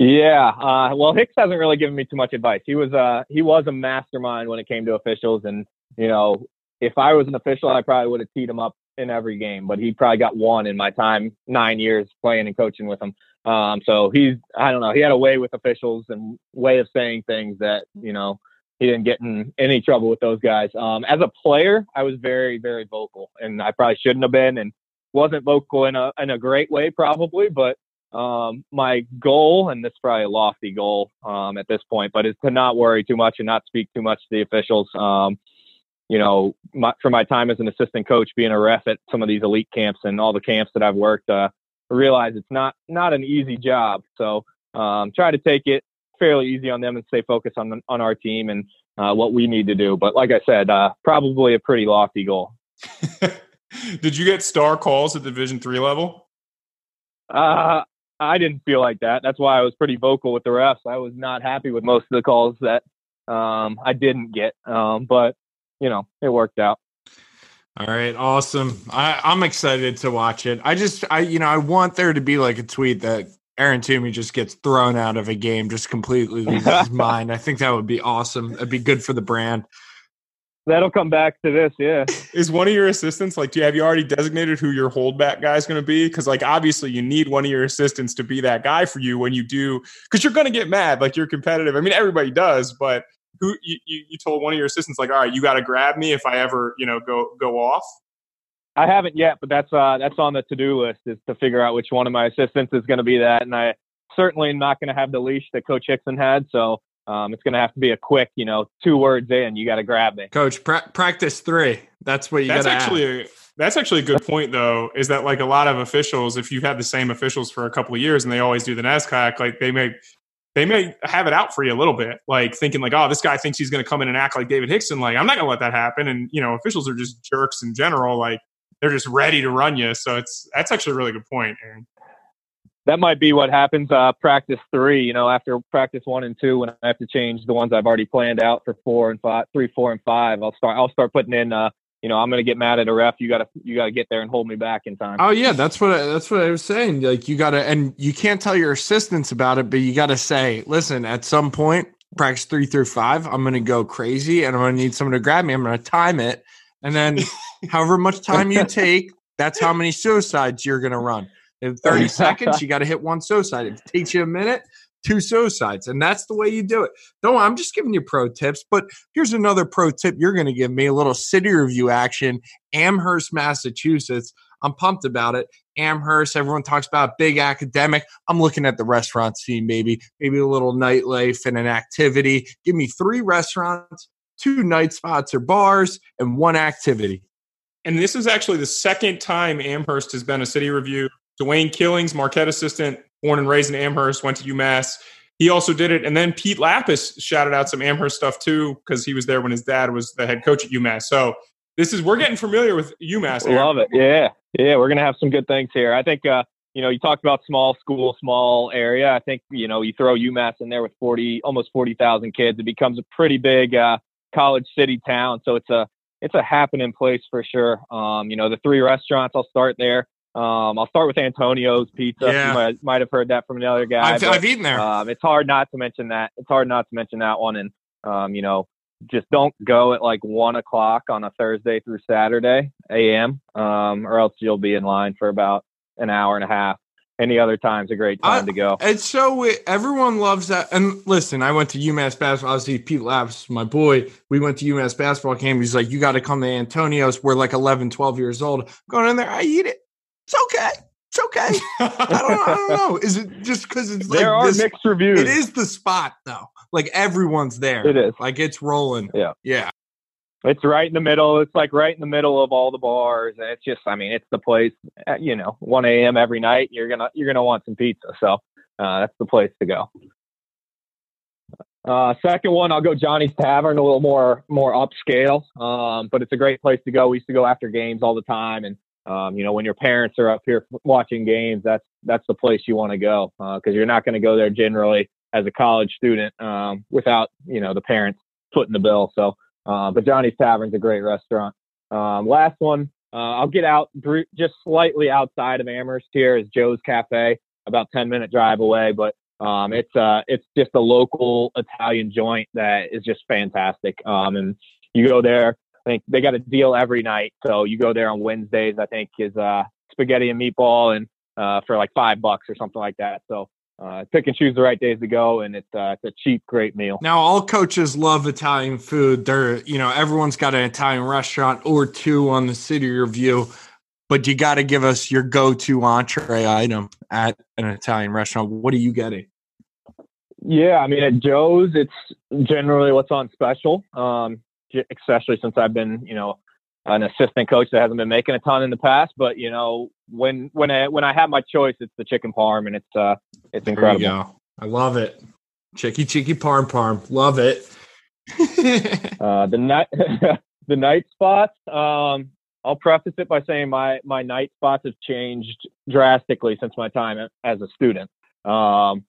Yeah, uh, well, Hicks hasn't really given me too much advice. He was uh, he was a mastermind when it came to officials, and you know, if I was an official, I probably would have teed him up in every game. But he probably got one in my time, nine years playing and coaching with him. Um, so he's I don't know, he had a way with officials and way of saying things that you know he didn't get in any trouble with those guys. Um, as a player, I was very very vocal, and I probably shouldn't have been, and wasn't vocal in a in a great way probably, but um, my goal, and this is probably a lofty goal um, at this point, but is to not worry too much and not speak too much to the officials. Um, you know, my, for my time as an assistant coach, being a ref at some of these elite camps and all the camps that I've worked, uh, I realize it's not not an easy job. So um, try to take it fairly easy on them and stay focused on on our team and uh, what we need to do. But like I said, uh, probably a pretty lofty goal. Did you get star calls at Division three level? Uh, I didn't feel like that. That's why I was pretty vocal with the refs. I was not happy with most of the calls that um, I didn't get, um, but you know, it worked out. All right, awesome. I, I'm excited to watch it. I just, I, you know, I want there to be like a tweet that Aaron Toomey just gets thrown out of a game, just completely loses his mind. I think that would be awesome. It'd be good for the brand that'll come back to this. Yeah. Is one of your assistants like? Do you have you already designated who your holdback guy is going to be? Because like obviously you need one of your assistants to be that guy for you when you do, because you're going to get mad. Like you're competitive. I mean, everybody does, but who you, you, you told one of your assistants like, all right, you got to grab me if I ever you know go go off. I haven't yet, but that's uh that's on the to do list is to figure out which one of my assistants is going to be that, and I certainly am not going to have the leash that Coach Hixon had. So um, it's going to have to be a quick, you know, two words in. You got to grab me, coach. Pra- practice three. That's what you. That's actually. A, that's actually a good point, though. Is that like a lot of officials? If you've had the same officials for a couple of years and they always do the NESCAC, like they may they may have it out for you a little bit, like thinking like, oh, this guy thinks he's going to come in and act like David Hixon. Like I'm not going to let that happen. And you know, officials are just jerks in general. Like they're just ready to run you. So it's that's actually a really good point, Aaron that might be what happens uh, practice three. You know, after practice one and two, when I have to change the ones I've already planned out for four and five, three, four, and five, I'll start. I'll start putting in uh, you know, I'm going to get mad at a ref. You got to you got to get there and hold me back in time. Oh yeah, that's what I, that's what I was saying. Like you got to, and you can't tell your assistants about it, but you got to say, listen, at some point, practice three through five, I'm going to go crazy, and I'm going to need someone to grab me. I'm going to time it, and then however much time you take, that's how many suicides you're going to run. In 30 seconds, you got to hit one suicide. If it takes you a minute, two suicides. And that's the way you do it. No, I'm just giving you pro tips. But here's another pro tip you're going to give me a little city review action, Amherst, Massachusetts. I'm pumped about it. Amherst, everyone talks about big academic. I'm looking at the restaurant scene, maybe, maybe a little nightlife and an activity. Give me three restaurants, two night spots or bars, and one activity. And this is actually the second time Amherst has been a city review. Dwayne Killings, Marquette assistant, born and raised in Amherst, went to UMass. He also did it. And then Pete Lappas shouted out some Amherst stuff too, because he was there when his dad was the head coach at UMass. So this is, we're getting familiar with UMass. Aaron. Love it. Yeah. Yeah. We're going to have some good things here. I think, uh, you know, you talked about small school, small area. I think, you know, you throw UMass in there with 40, almost 40,000 kids. It becomes a pretty big uh, college city town. So it's a, it's a happening place for sure. Um, you know, the three restaurants, I'll start there. Um, I'll start with Antonio's Pizza. Yeah. You might, might have heard that from another guy. I've, but, I've eaten there. um, it's hard not to mention that. It's hard not to mention that one. And, um, you know, just don't go at like one o'clock on a Thursday through Saturday a.m. Um, or else you'll be in line for about an hour and a half. Any other time's a great time I- to go. It's so everyone loves that. And listen, I went to UMass basketball. Obviously, Pete Laps, my boy, we went to UMass basketball camp. He's like, You got to come to Antonio's. We're like 11, 12 years old. Going in there, I eat it. It's okay. It's okay. I don't, I don't know. Is it just because it's like there are this, mixed reviews. It is the spot though. Like everyone's there. It is. Like it's rolling. Yeah. Yeah. It's right in the middle. It's like right in the middle of all the bars, and it's just, I mean, it's the place. At, you know, 1 a.m. every night. You're gonna you're gonna want some pizza, so uh, that's the place to go. Uh, second one, I'll go Johnny's Tavern, a little more more upscale, um, but it's a great place to go. We used to go after games all the time, and um, you know, when your parents are up here watching games, that's that's the place you want to go because you're not going to go there generally as a college student um, without you know the parents footing the bill. So. Uh, but Johnny's Tavern's a great restaurant. Um, last one, uh, I'll get out just slightly outside of Amherst. Here is Joe's Cafe, about ten minute drive away, but um, it's uh, it's just a local Italian joint that is just fantastic. Um, and you go there. I think they got a deal every night, so you go there on Wednesdays. I think is uh, spaghetti and meatball, and uh, for like five bucks or something like that. So uh, pick and choose the right days to go, and it's uh, it's a cheap, great meal. Now, all coaches love Italian food. They're, you know, everyone's got an Italian restaurant or two on the city review, but you got to give us your go to entree item at an Italian restaurant. What are you getting? Yeah, I mean at Joe's, it's generally what's on special. Um, especially since I've been, you know, an assistant coach that hasn't been making a ton in the past. But you know, when when I when I have my choice, it's the chicken parm, and it's uh it's There incredible. you go. I love it. Chicky, chicky, parm, parm. Love it. Uh, the night the night spots. Um, I'll preface it by saying my my night spots have changed drastically since my time as a student. Um,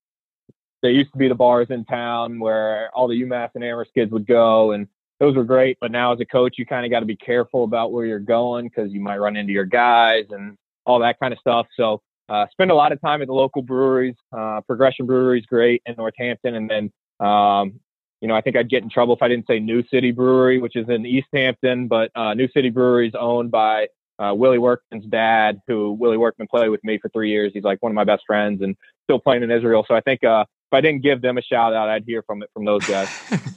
there used to be the bars in town where all the UMass and Amherst kids would go, and those were great. But now, as a coach, you kind of got to be careful about where you're going because you might run into your guys and all that kind of stuff. So, uh, spend a lot of time at the local breweries. Uh, Progression Brewery is great in Northampton, and then um, you know, I think I'd get in trouble if I didn't say New City Brewery, which is in Easthampton, but uh, New City Brewery is owned by uh, Willie Workman's dad, who Willie Workman played with me for three years. He's like one of my best friends and still playing in Israel. So I think uh, if I didn't give them a shout out, I'd hear from it from those guys.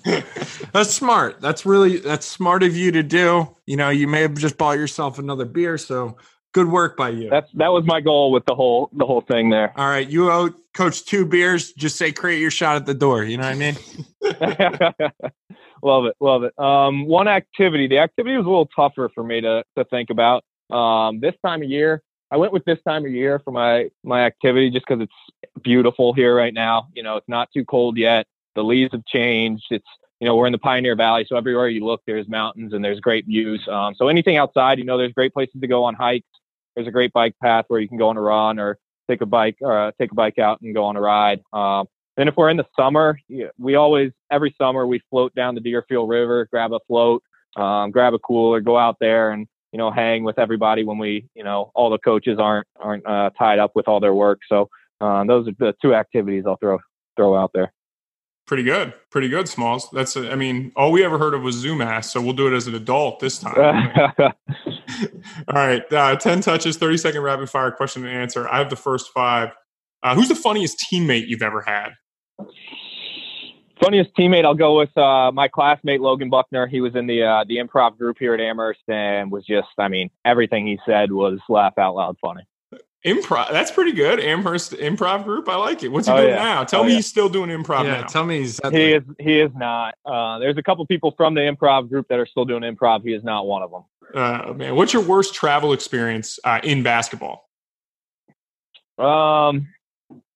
that's smart. That's really that's smart of you to do. You know, you may have just bought yourself another beer, so good work by you. That's that was my goal with the whole the whole thing there. All right, you owe coach two beers. Just say create your shot at the door. You know what I mean? love it, love it. Um, one activity. The activity was a little tougher for me to to think about. Um, this time of year, I went with this time of year for my my activity just because it's beautiful here right now. You know, it's not too cold yet. The leaves have changed. It's you know we're in the Pioneer Valley, so everywhere you look, there's mountains and there's great views. Um, so anything outside, you know, there's great places to go on hikes. There's a great bike path where you can go on a run or take a bike or uh, take a bike out and go on a ride. Um, then if we're in the summer, we always every summer we float down the Deerfield River, grab a float, um, grab a cooler, go out there and you know hang with everybody when we you know all the coaches aren't aren't uh, tied up with all their work. So um, those are the two activities I'll throw throw out there. Pretty good, pretty good, Smalls. That's I mean, all we ever heard of was Zoom Zoomass, so we'll do it as an adult this time. all right, uh, ten touches, thirty second rapid fire question and answer. I have the first five. Uh, who's the funniest teammate you've ever had? Funniest teammate, I'll go with uh, my classmate Logan Buckner. He was in the uh, the improv group here at Amherst and was just, I mean, everything he said was laugh out loud funny. Improv. That's pretty good. Amherst Improv Group. I like it. What's he Oh, doing yeah. now? Tell Oh, me yeah. he's still doing improv yeah, now. tell me he's he is he is not. Uh, there's a couple people from the improv group that are still doing improv. He is not one of them. uh, man, what's your worst travel experience uh, in basketball? Um,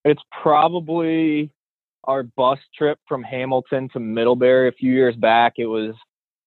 it's probably our bus trip from Hamilton to Middlebury a few years back. It was,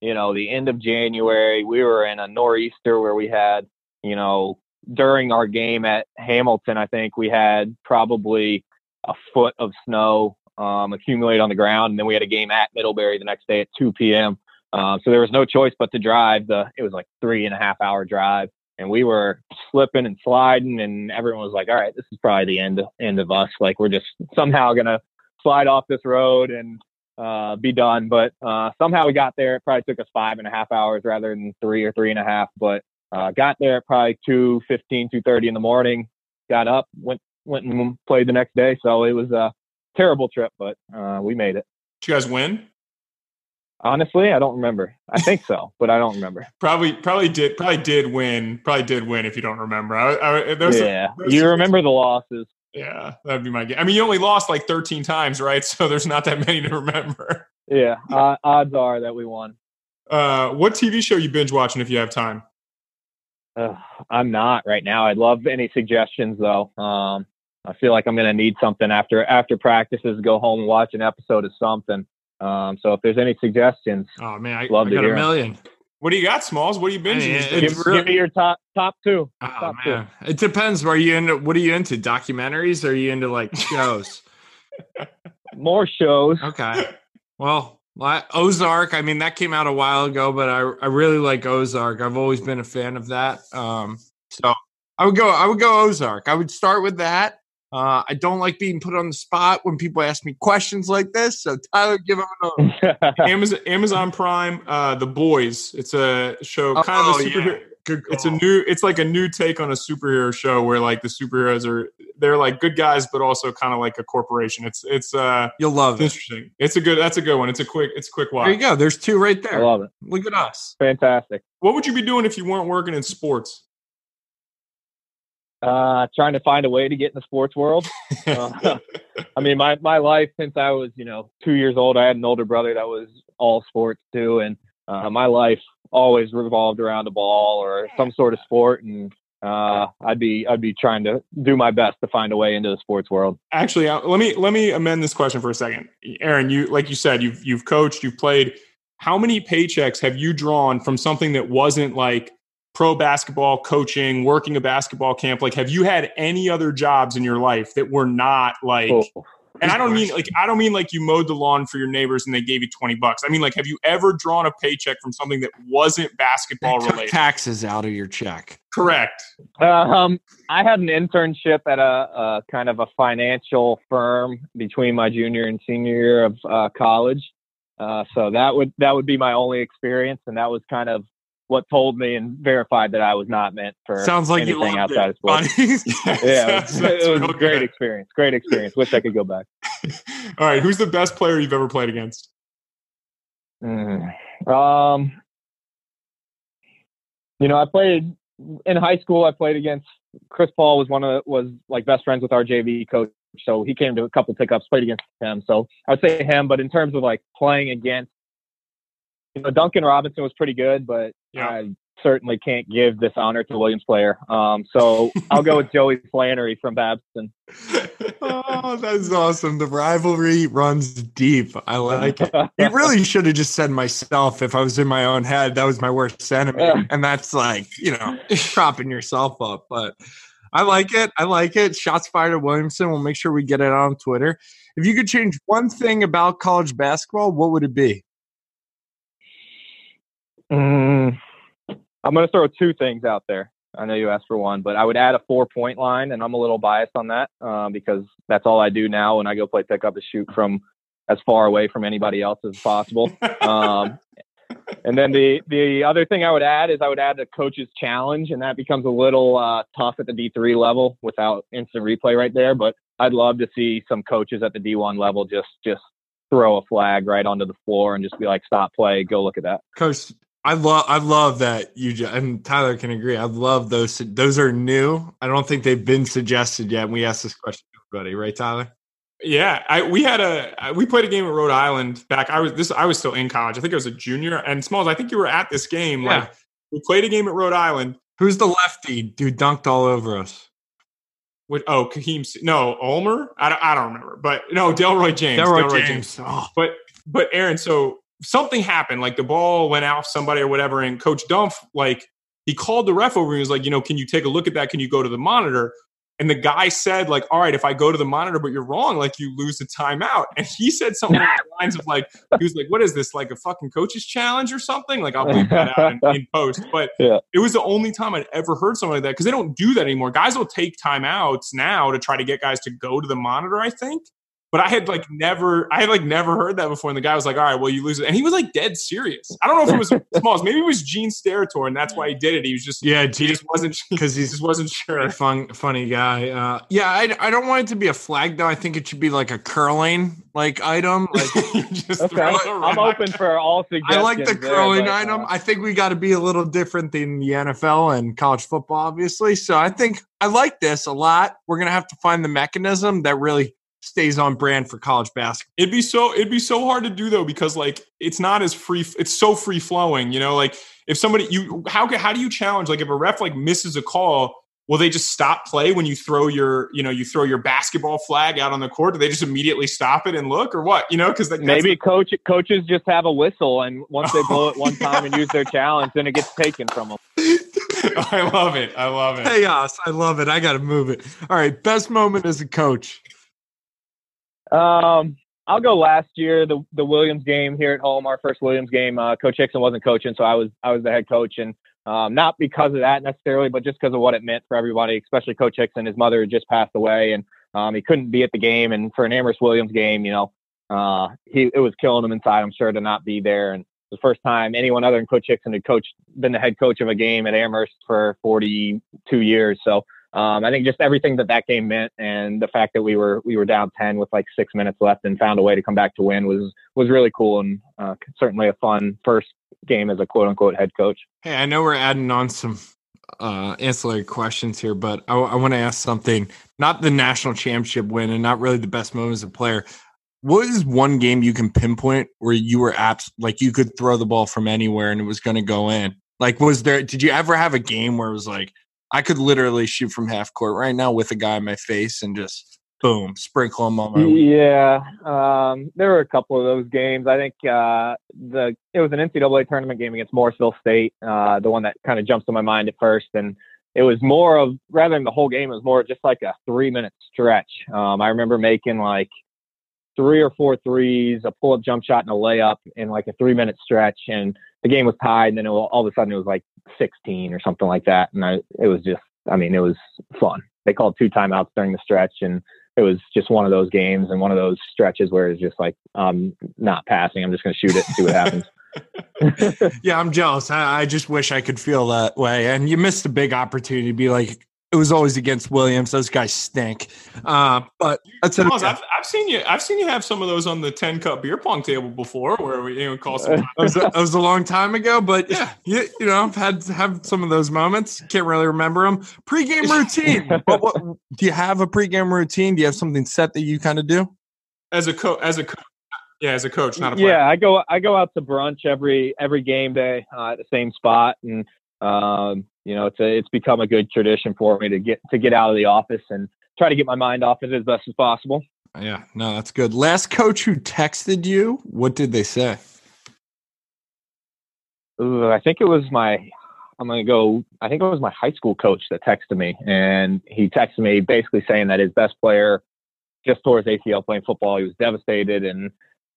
you know, the end of January. We were in a nor'easter where we had, you know, during our game at Hamilton, I think we had probably a foot of snow um, accumulate on the ground, and then we had a game at Middlebury the next day at 2 p.m. Um, so there was no choice but to drive. The it was like three and a half hour drive and we were slipping and sliding and everyone was like all right this is probably the end end of us like we're just somehow gonna slide off this road and uh, be done. But uh, somehow we got there. It probably took us five and a half hours rather than three or three and a half but uh, got there at probably 2 15 2.30 in the morning got up went went and played the next day. So it was a terrible trip but uh, we made it. Did you guys win? honestly i don't remember. I think so but i don't remember. Probably, probably did, probably did win. Probably did win. If you don't remember, I, I, yeah. you some- remember the losses yeah, that'd be my guess. I mean, you only lost like 13 times, right? So there's not that many to remember. yeah uh, odds are that we won Uh, what TV show you binge watching if you have time? Uh, I'm not right now. I'd love any suggestions though. Um, I feel like I'm going to need something after after practices. Go home and watch an episode of something. Um, so if there's any suggestions, oh man, I, Love I to got a hear 'em. million. What do you got, Smalls? What are you binging? mean, it's give, really- give me your top top two. Oh Top two. man, it depends. Are you into? What are you into? Documentaries? Or are you into like shows? More shows. okay. Well, Ozark. I mean, that came out a while ago, but I I really like Ozark. I've always been a fan of that. Um, so I would go. I would go Ozark. I would start with that. Uh, I don't like being put on the spot when people ask me questions like this. So Tyler, give him another. Amazon, Amazon Prime, uh, The Boys. It's a show, kind Oh, of a superhero. Good. It's a new. It's like a new take on a superhero show where like the superheroes are they're like good guys, but also kind of like a corporation. It's it's uh You'll love it's it. interesting. It's a good. That's a good one. It's a quick. It's a quick watch. There you go. There's two right I there. love it. Look at us. Fantastic. What would you be doing if you weren't working in sports? Uh, trying to find a way to get in the sports world. Uh, I mean, my, my life since I was, you know, two years old, I had an older brother that was all sports too. And uh, my life always revolved around a ball or some sort of sport. And uh, I'd be, I'd be trying to do my best to find a way into the sports world. Actually, uh, let me let me amend this question for a second. Aaron, you like you said, you've you've coached, you've played. How many paychecks have you drawn from something that wasn't like pro basketball coaching, working a basketball camp? Like, have you had any other jobs in your life that were not like? Oh, And I don't mean like I don't mean like you mowed the lawn for your neighbors and they gave you twenty bucks. I mean like, have you ever drawn a paycheck from something that wasn't basketball took related? taxes out of your check. Correct. Um, I had an internship at a, a kind of a financial firm between my junior and senior year of uh, college. Uh, so that would that would be my only experience, and that was kind of what told me and verified that I was not meant for Sounds like anything outside it. of sports. Yeah, it was, it was a great good. experience. Great experience. Wish I could go back. All right, who's the best player you've ever played against? Mm. Um, you know, I played in high school. I played against Chris Paul. Was one of was like best friends with our JV coach, so he came to a couple pickups. Played against him, so I would say him. But in terms of like playing against, you know, Duncan Robinson was pretty good, but Yeah. I certainly can't give this honor to Williams player. Um, so I'll go with Joey Flannery from Babson. oh, that's awesome. The rivalry runs deep. I like it. You really should have just said myself if I was in my own head. That was my worst enemy. Yeah. And that's like, you know, propping yourself up. But I like it. I like it. Shots fired at Williamson. We'll make sure we get it on Twitter. If you could change one thing about college basketball, what would it be? Mm, I'm going to throw two things out there. I know you asked for one, but I would add a four point line, and I'm a little biased on that uh, because that's all I do now when I go play pickup is shoot from as far away from anybody else as possible. Um, and then the the other thing I would add is I would add the coach's challenge, and that becomes a little uh, tough at the D3 level without instant replay right there. But I'd love to see some coaches at the D1 level just just throw a flag right onto the floor and just be like, "Stop play, go look at that." Coach, I love I love that you and Tyler can agree. I love those. Those are new. I don't think they've been suggested yet. And we asked this question to everybody, right, Tyler? Yeah, I we had a uh, we played a game at Rhode Island back. I was this I was still in college. I think I was a junior. And Smalls, I think you were at this game. Yeah. Like we played a game at Rhode Island. Who's the lefty who dunked all over us? With oh Kaheem no Ulmer I don't, I don't remember but no Delroy James Delroy, Delroy James, James. Oh. but but Aaron so something happened like the ball went off somebody or whatever and Coach Dumpf like he called the ref over and he was like you know can you take a look at that can you go to the monitor and the guy said, like, all right, if I go to the monitor, but you're wrong, like you lose the timeout. And he said something along the lines of like, he was like, what is this, like a fucking coach's challenge or something? Like I'll bleep that out in, in post. But yeah. it was the only time I'd ever heard something like that because they don't do that anymore. Guys will take timeouts now to try to get guys to go to the monitor, I think. But I had like never, I had like never heard that before. And the guy was like, "All right, well, you lose it," and he was like dead serious. I don't know if it was Smalls, maybe it was Gene Steratore, and that's why he did it. He was just, yeah, he just wasn't because he just wasn't sure. Fun, funny guy. Uh, yeah, I, I don't want it to be a flag though. I think it should be like a curling like item. Like just okay. I'm open for all suggestions. I like the curling there, item. Uh, I think we got to be a little different than the NFL and college football, obviously. So I think I like this a lot. We're gonna have to find the mechanism that really stays on brand for college basketball. It'd be so it'd be so hard to do though because like it's not as free it's so free flowing, you know, like if somebody you how how do you challenge like if a ref like misses a call, will they just stop play when you throw your you know you throw your basketball flag out on the court? Do they just immediately stop it and look or what? You know, because like, maybe coach coaches just have a whistle and once they blow it one time and use their challenge, then it gets taken from them. I love it. I love it. Chaos. I love it. I got to move it. All right. Best moment as a coach. Um, I'll go last year the the Williams game here at home, our first Williams game. Uh, coach Hixon wasn't coaching, so I was I was the head coach, and um, not because of that necessarily, but just because of what it meant for everybody, especially Coach Hixon. His mother had just passed away, and um, he couldn't be at the game. And for an Amherst Williams game, you know, uh, he it was killing him inside. I'm sure to not be there, and the first time anyone other than Coach Hixon had coached been the head coach of a game at Amherst for 42 years. So um, I think just everything that that game meant, and the fact that we were we were down ten with like six minutes left and found a way to come back to win was was really cool and uh, certainly a fun first game as a quote unquote head coach. Hey, I know we're adding on some uh, ancillary questions here, but I, I want to ask something. Not the national championship win, and not really the best moment as a player. What is one game you can pinpoint where you were apps like you could throw the ball from anywhere and it was going to go in? Like, was there? Did you ever have a game where it was like, I could literally shoot from half court right now with a guy in my face and just boom, sprinkle him on my. Yeah, um, there were a couple of those games. I think uh, the it was an NCAA tournament game against Morrisville State, uh, the one that kind of jumps to my mind at first, and it was more of rather than the whole game, it was more just like a three minute stretch. Um, I remember making like three or four threes, a pull up jump shot, and a layup in like a three minute stretch, and the game was tied, and then it, all of a sudden it was like 16 or something like that, and I, it was just, I mean, it was fun. They called two timeouts during the stretch, and it was just one of those games and one of those stretches where it's just like, I'm not passing. I'm just going to shoot it and see what happens. yeah, I'm jealous. I, I, just wish I could feel that way. And you missed a big opportunity to be like, it was always against Williams. Those guys stink. Uh, but that's I've, I've, seen you. I've seen you have some of those on the ten cup beer pong table before, where we you know call some. that, was a, that was a long time ago, but yeah, you, you know, I've had have some of those moments. Can't really remember them. Pre-game routine. what, what, do you have a pre-game routine? Do you have something set that you kind of do? As a coach, as a coach, yeah, as a coach, not a player. Yeah, I go I go out to brunch every every game day uh, at the same spot, and um, you know, it's a, it's become a good tradition for me to get to get out of the office and try to get my mind off it as best as possible. Yeah, no, that's good. Last coach who texted you, what did they say? Ooh, I think it was my. I'm gonna go. I think it was my high school coach that texted me, and he texted me basically saying that his best player just tore his ACL playing football. He was devastated, and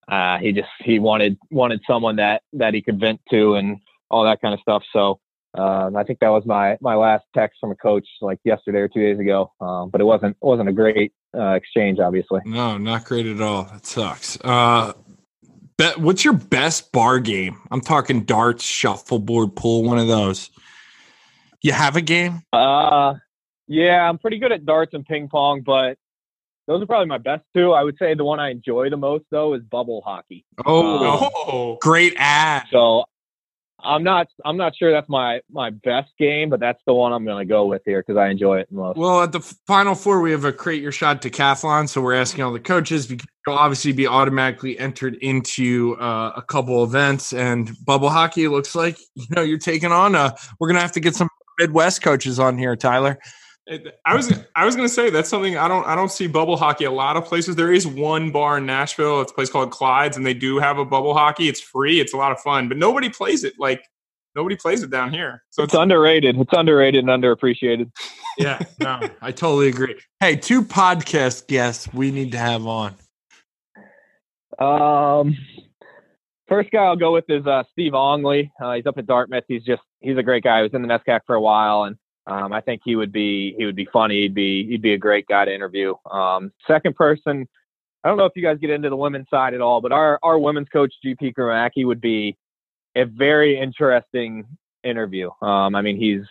uh, he just he wanted wanted someone that that he could vent to and all that kind of stuff. So um, I think that was my my last text from a coach like yesterday or two days ago. Um, but it wasn't it wasn't a great uh, exchange, obviously. No, not great at all. That sucks. Uh, bet, what's your best bar game? I'm talking darts, shuffleboard, pool, one of those. You have a game? Uh, yeah, I'm pretty good at darts and ping pong, but those are probably my best two. I would say the one I enjoy the most though is bubble hockey. Oh, Um, Oh, great ad. So I'm not I'm not sure that's my my best game, but that's the one I'm going to go with here because I enjoy it most. Well, at the final four, we have a create your shot decathlon. So we're asking all the coaches you'll obviously be automatically entered into uh, a couple events. And bubble hockey looks like you know you're taking on. Uh, we're gonna have to get some Midwest coaches on here, Tyler. I was I was gonna say that's something I don't I don't see bubble hockey a lot of places. There is one bar in Nashville. It's a place called Clyde's, and they do have a bubble hockey. It's free. It's a lot of fun, but nobody plays it. Like nobody plays it down here. So it's it's underrated. It's underrated and underappreciated. Yeah, no, I totally agree. Hey, two podcast guests we need to have on. Um, first guy I'll go with is uh, Steve Ongley. Uh, he's up at Dartmouth. He's just he's a great guy. He was in the NESCAC for a while, and um, I think he would be he would be funny. He'd be he'd be a great guy to interview. Um, second person, I don't know if you guys get into the women's side at all, but our our women's coach GP Gromacki would be a very interesting interview. Um, I mean, he's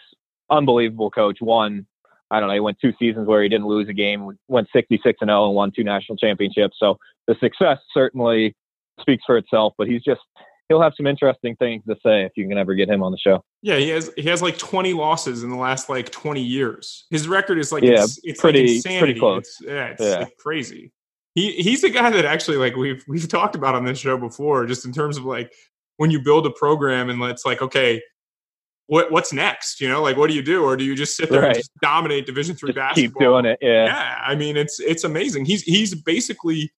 unbelievable coach. One, I don't know, he went two seasons where he didn't lose a game, went 66 and 0 and won two national championships. So the success certainly speaks for itself, but he's just he'll have some interesting things to say if you can ever get him on the show. Yeah, he has he has like 20 losses in the last like 20 years. His record is like Yeah, it's, it's pretty- like pretty close. It's, yeah, it's Yeah. like crazy. He he's a guy that actually like we've we've talked about on this show before, just in terms of like when you build a program and it's like okay. What, what's next? You know, like what do you do, or do you just sit there and just dominate Division three basketball? keep doing it. Yeah. yeah i mean it's it's amazing he's he's basically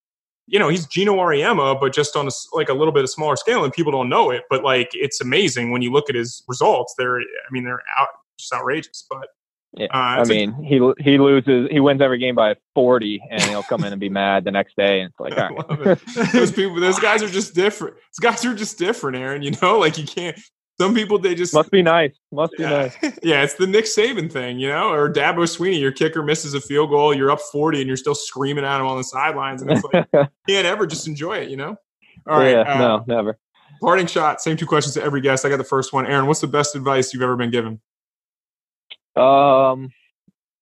you know he's Geno Auriemma but just on a, like a little bit of smaller scale and people don't know it but like it's amazing when you look at his results they're i mean they're out just outrageous but Yeah, uh, I it's a- mean, he he loses, he wins every game by 40, and he'll come in and be mad the next day, and it's like, right. it. those people those guys are just different those guys are just different aaron you know like you can't some people they just Must be nice. Must be yeah. nice. yeah, it's the Nick Saban thing, you know, or Dabo Swinney. Your kicker misses a field goal, you're up 40, and you're still screaming at him on the sidelines, and it's like can't ever just enjoy it, you know. All right, yeah, no, never. Parting shot. Same two questions to every guest. I got the first one. Aaron, what's the best advice you've ever been given? Um,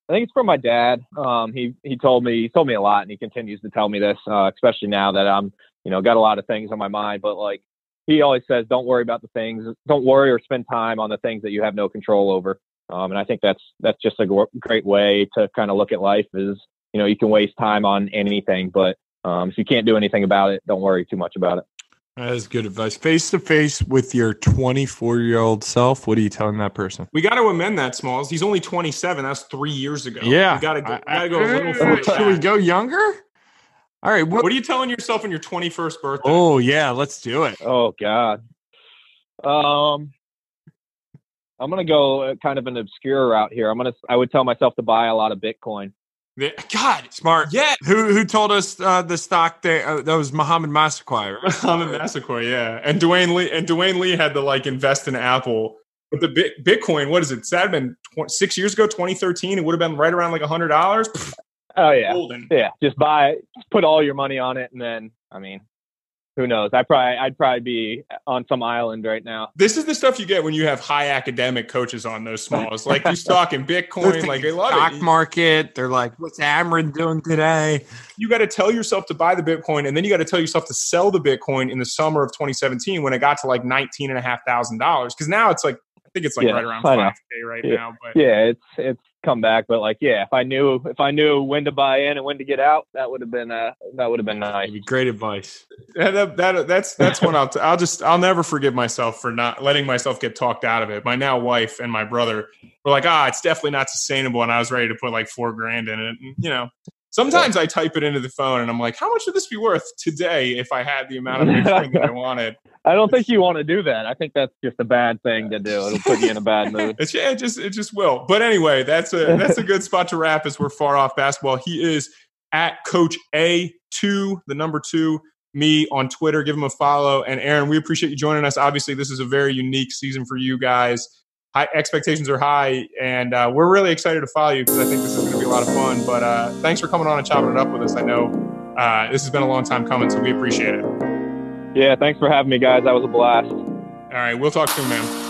I think it's from my dad. Um, he he told me he told me a lot, and he continues to tell me this, uh, especially now that I'm you know got a lot of things on my mind. But like he always says, don't worry about the things. Don't worry or spend time on the things that you have no control over. Um, and I think that's that's just a great way to kind of look at life. Is you know you can waste time on anything, but um, if you can't do anything about it, don't worry too much about it. That is good advice. Face to face with your 24 year old self. What are you telling that person? We got to amend that, Smalls. He's only 27. That's three years ago. Yeah, we got to go. I- we gotta go a little further. Should we go younger? All right. What, What are you telling yourself on your 21st birthday? oh yeah, let's do it. Oh God. Um, I'm gonna go uh, kind of an obscure route here. I'm gonna. I would tell myself to buy a lot of Bitcoin. Yeah, God, Smart. yeah. Who who told us uh, the stock thing? Uh, that was Mohamed Massaquoi. Right? Mohamed Massaquoi, yeah, and Dwayne Lee and Dwayne Lee had to like invest in Apple. But the Bit- Bitcoin, what is it? That had been tw- six years ago, 2013. It would have been right around like a hundred dollars. Oh yeah, Golden. yeah. Just buy. Just put all your money on it, and then I mean, who knows? I probably I'd probably be on some island right now. This is the stuff you get when you have high academic coaches on those smalls. Like he's talking They're Bitcoin, like they thinking love stock it. market. They're like, what's Amron doing today? you got to tell yourself to buy the Bitcoin, and then you got to tell yourself to sell the Bitcoin in the summer of 2017 when it got to like nineteen and a half thousand dollars. Because now it's like I think it's like Yeah, right around I five k right Yeah. now. But Yeah, it's it's come back, but like yeah, if I knew if I knew when to buy in and when to get out, that would have been uh that would have been nice. That'd be great advice. that, that, that- that's that's when I'll t- I'll just I'll never forgive myself for not letting myself get talked out of it. My now wife and my brother were like, ah, it's definitely not sustainable, and I was ready to put like four grand in it. And, you know, sometimes I type it into the phone, and I'm like, how much would this be worth today if I had the amount of Bitcoin that I wanted? I don't think you want to do that. I think that's just a bad thing to do. It'll put you in a bad mood. It's, yeah, it just it just will. But anyway, that's a that's a good spot to wrap as we're far off basketball. He is at Coach A two, the number two me on Twitter. Give him a follow. And Aaron, we appreciate you joining us. Obviously, this is a very unique season for you guys. High expectations are high, and uh, we're really excited to follow you because I think this is going to be a lot of fun. But uh, thanks for coming on and chopping it up with us. I know uh, this has been a long time coming, so we appreciate it. Yeah, thanks for having me, guys. That was a blast. All right, we'll talk soon, man.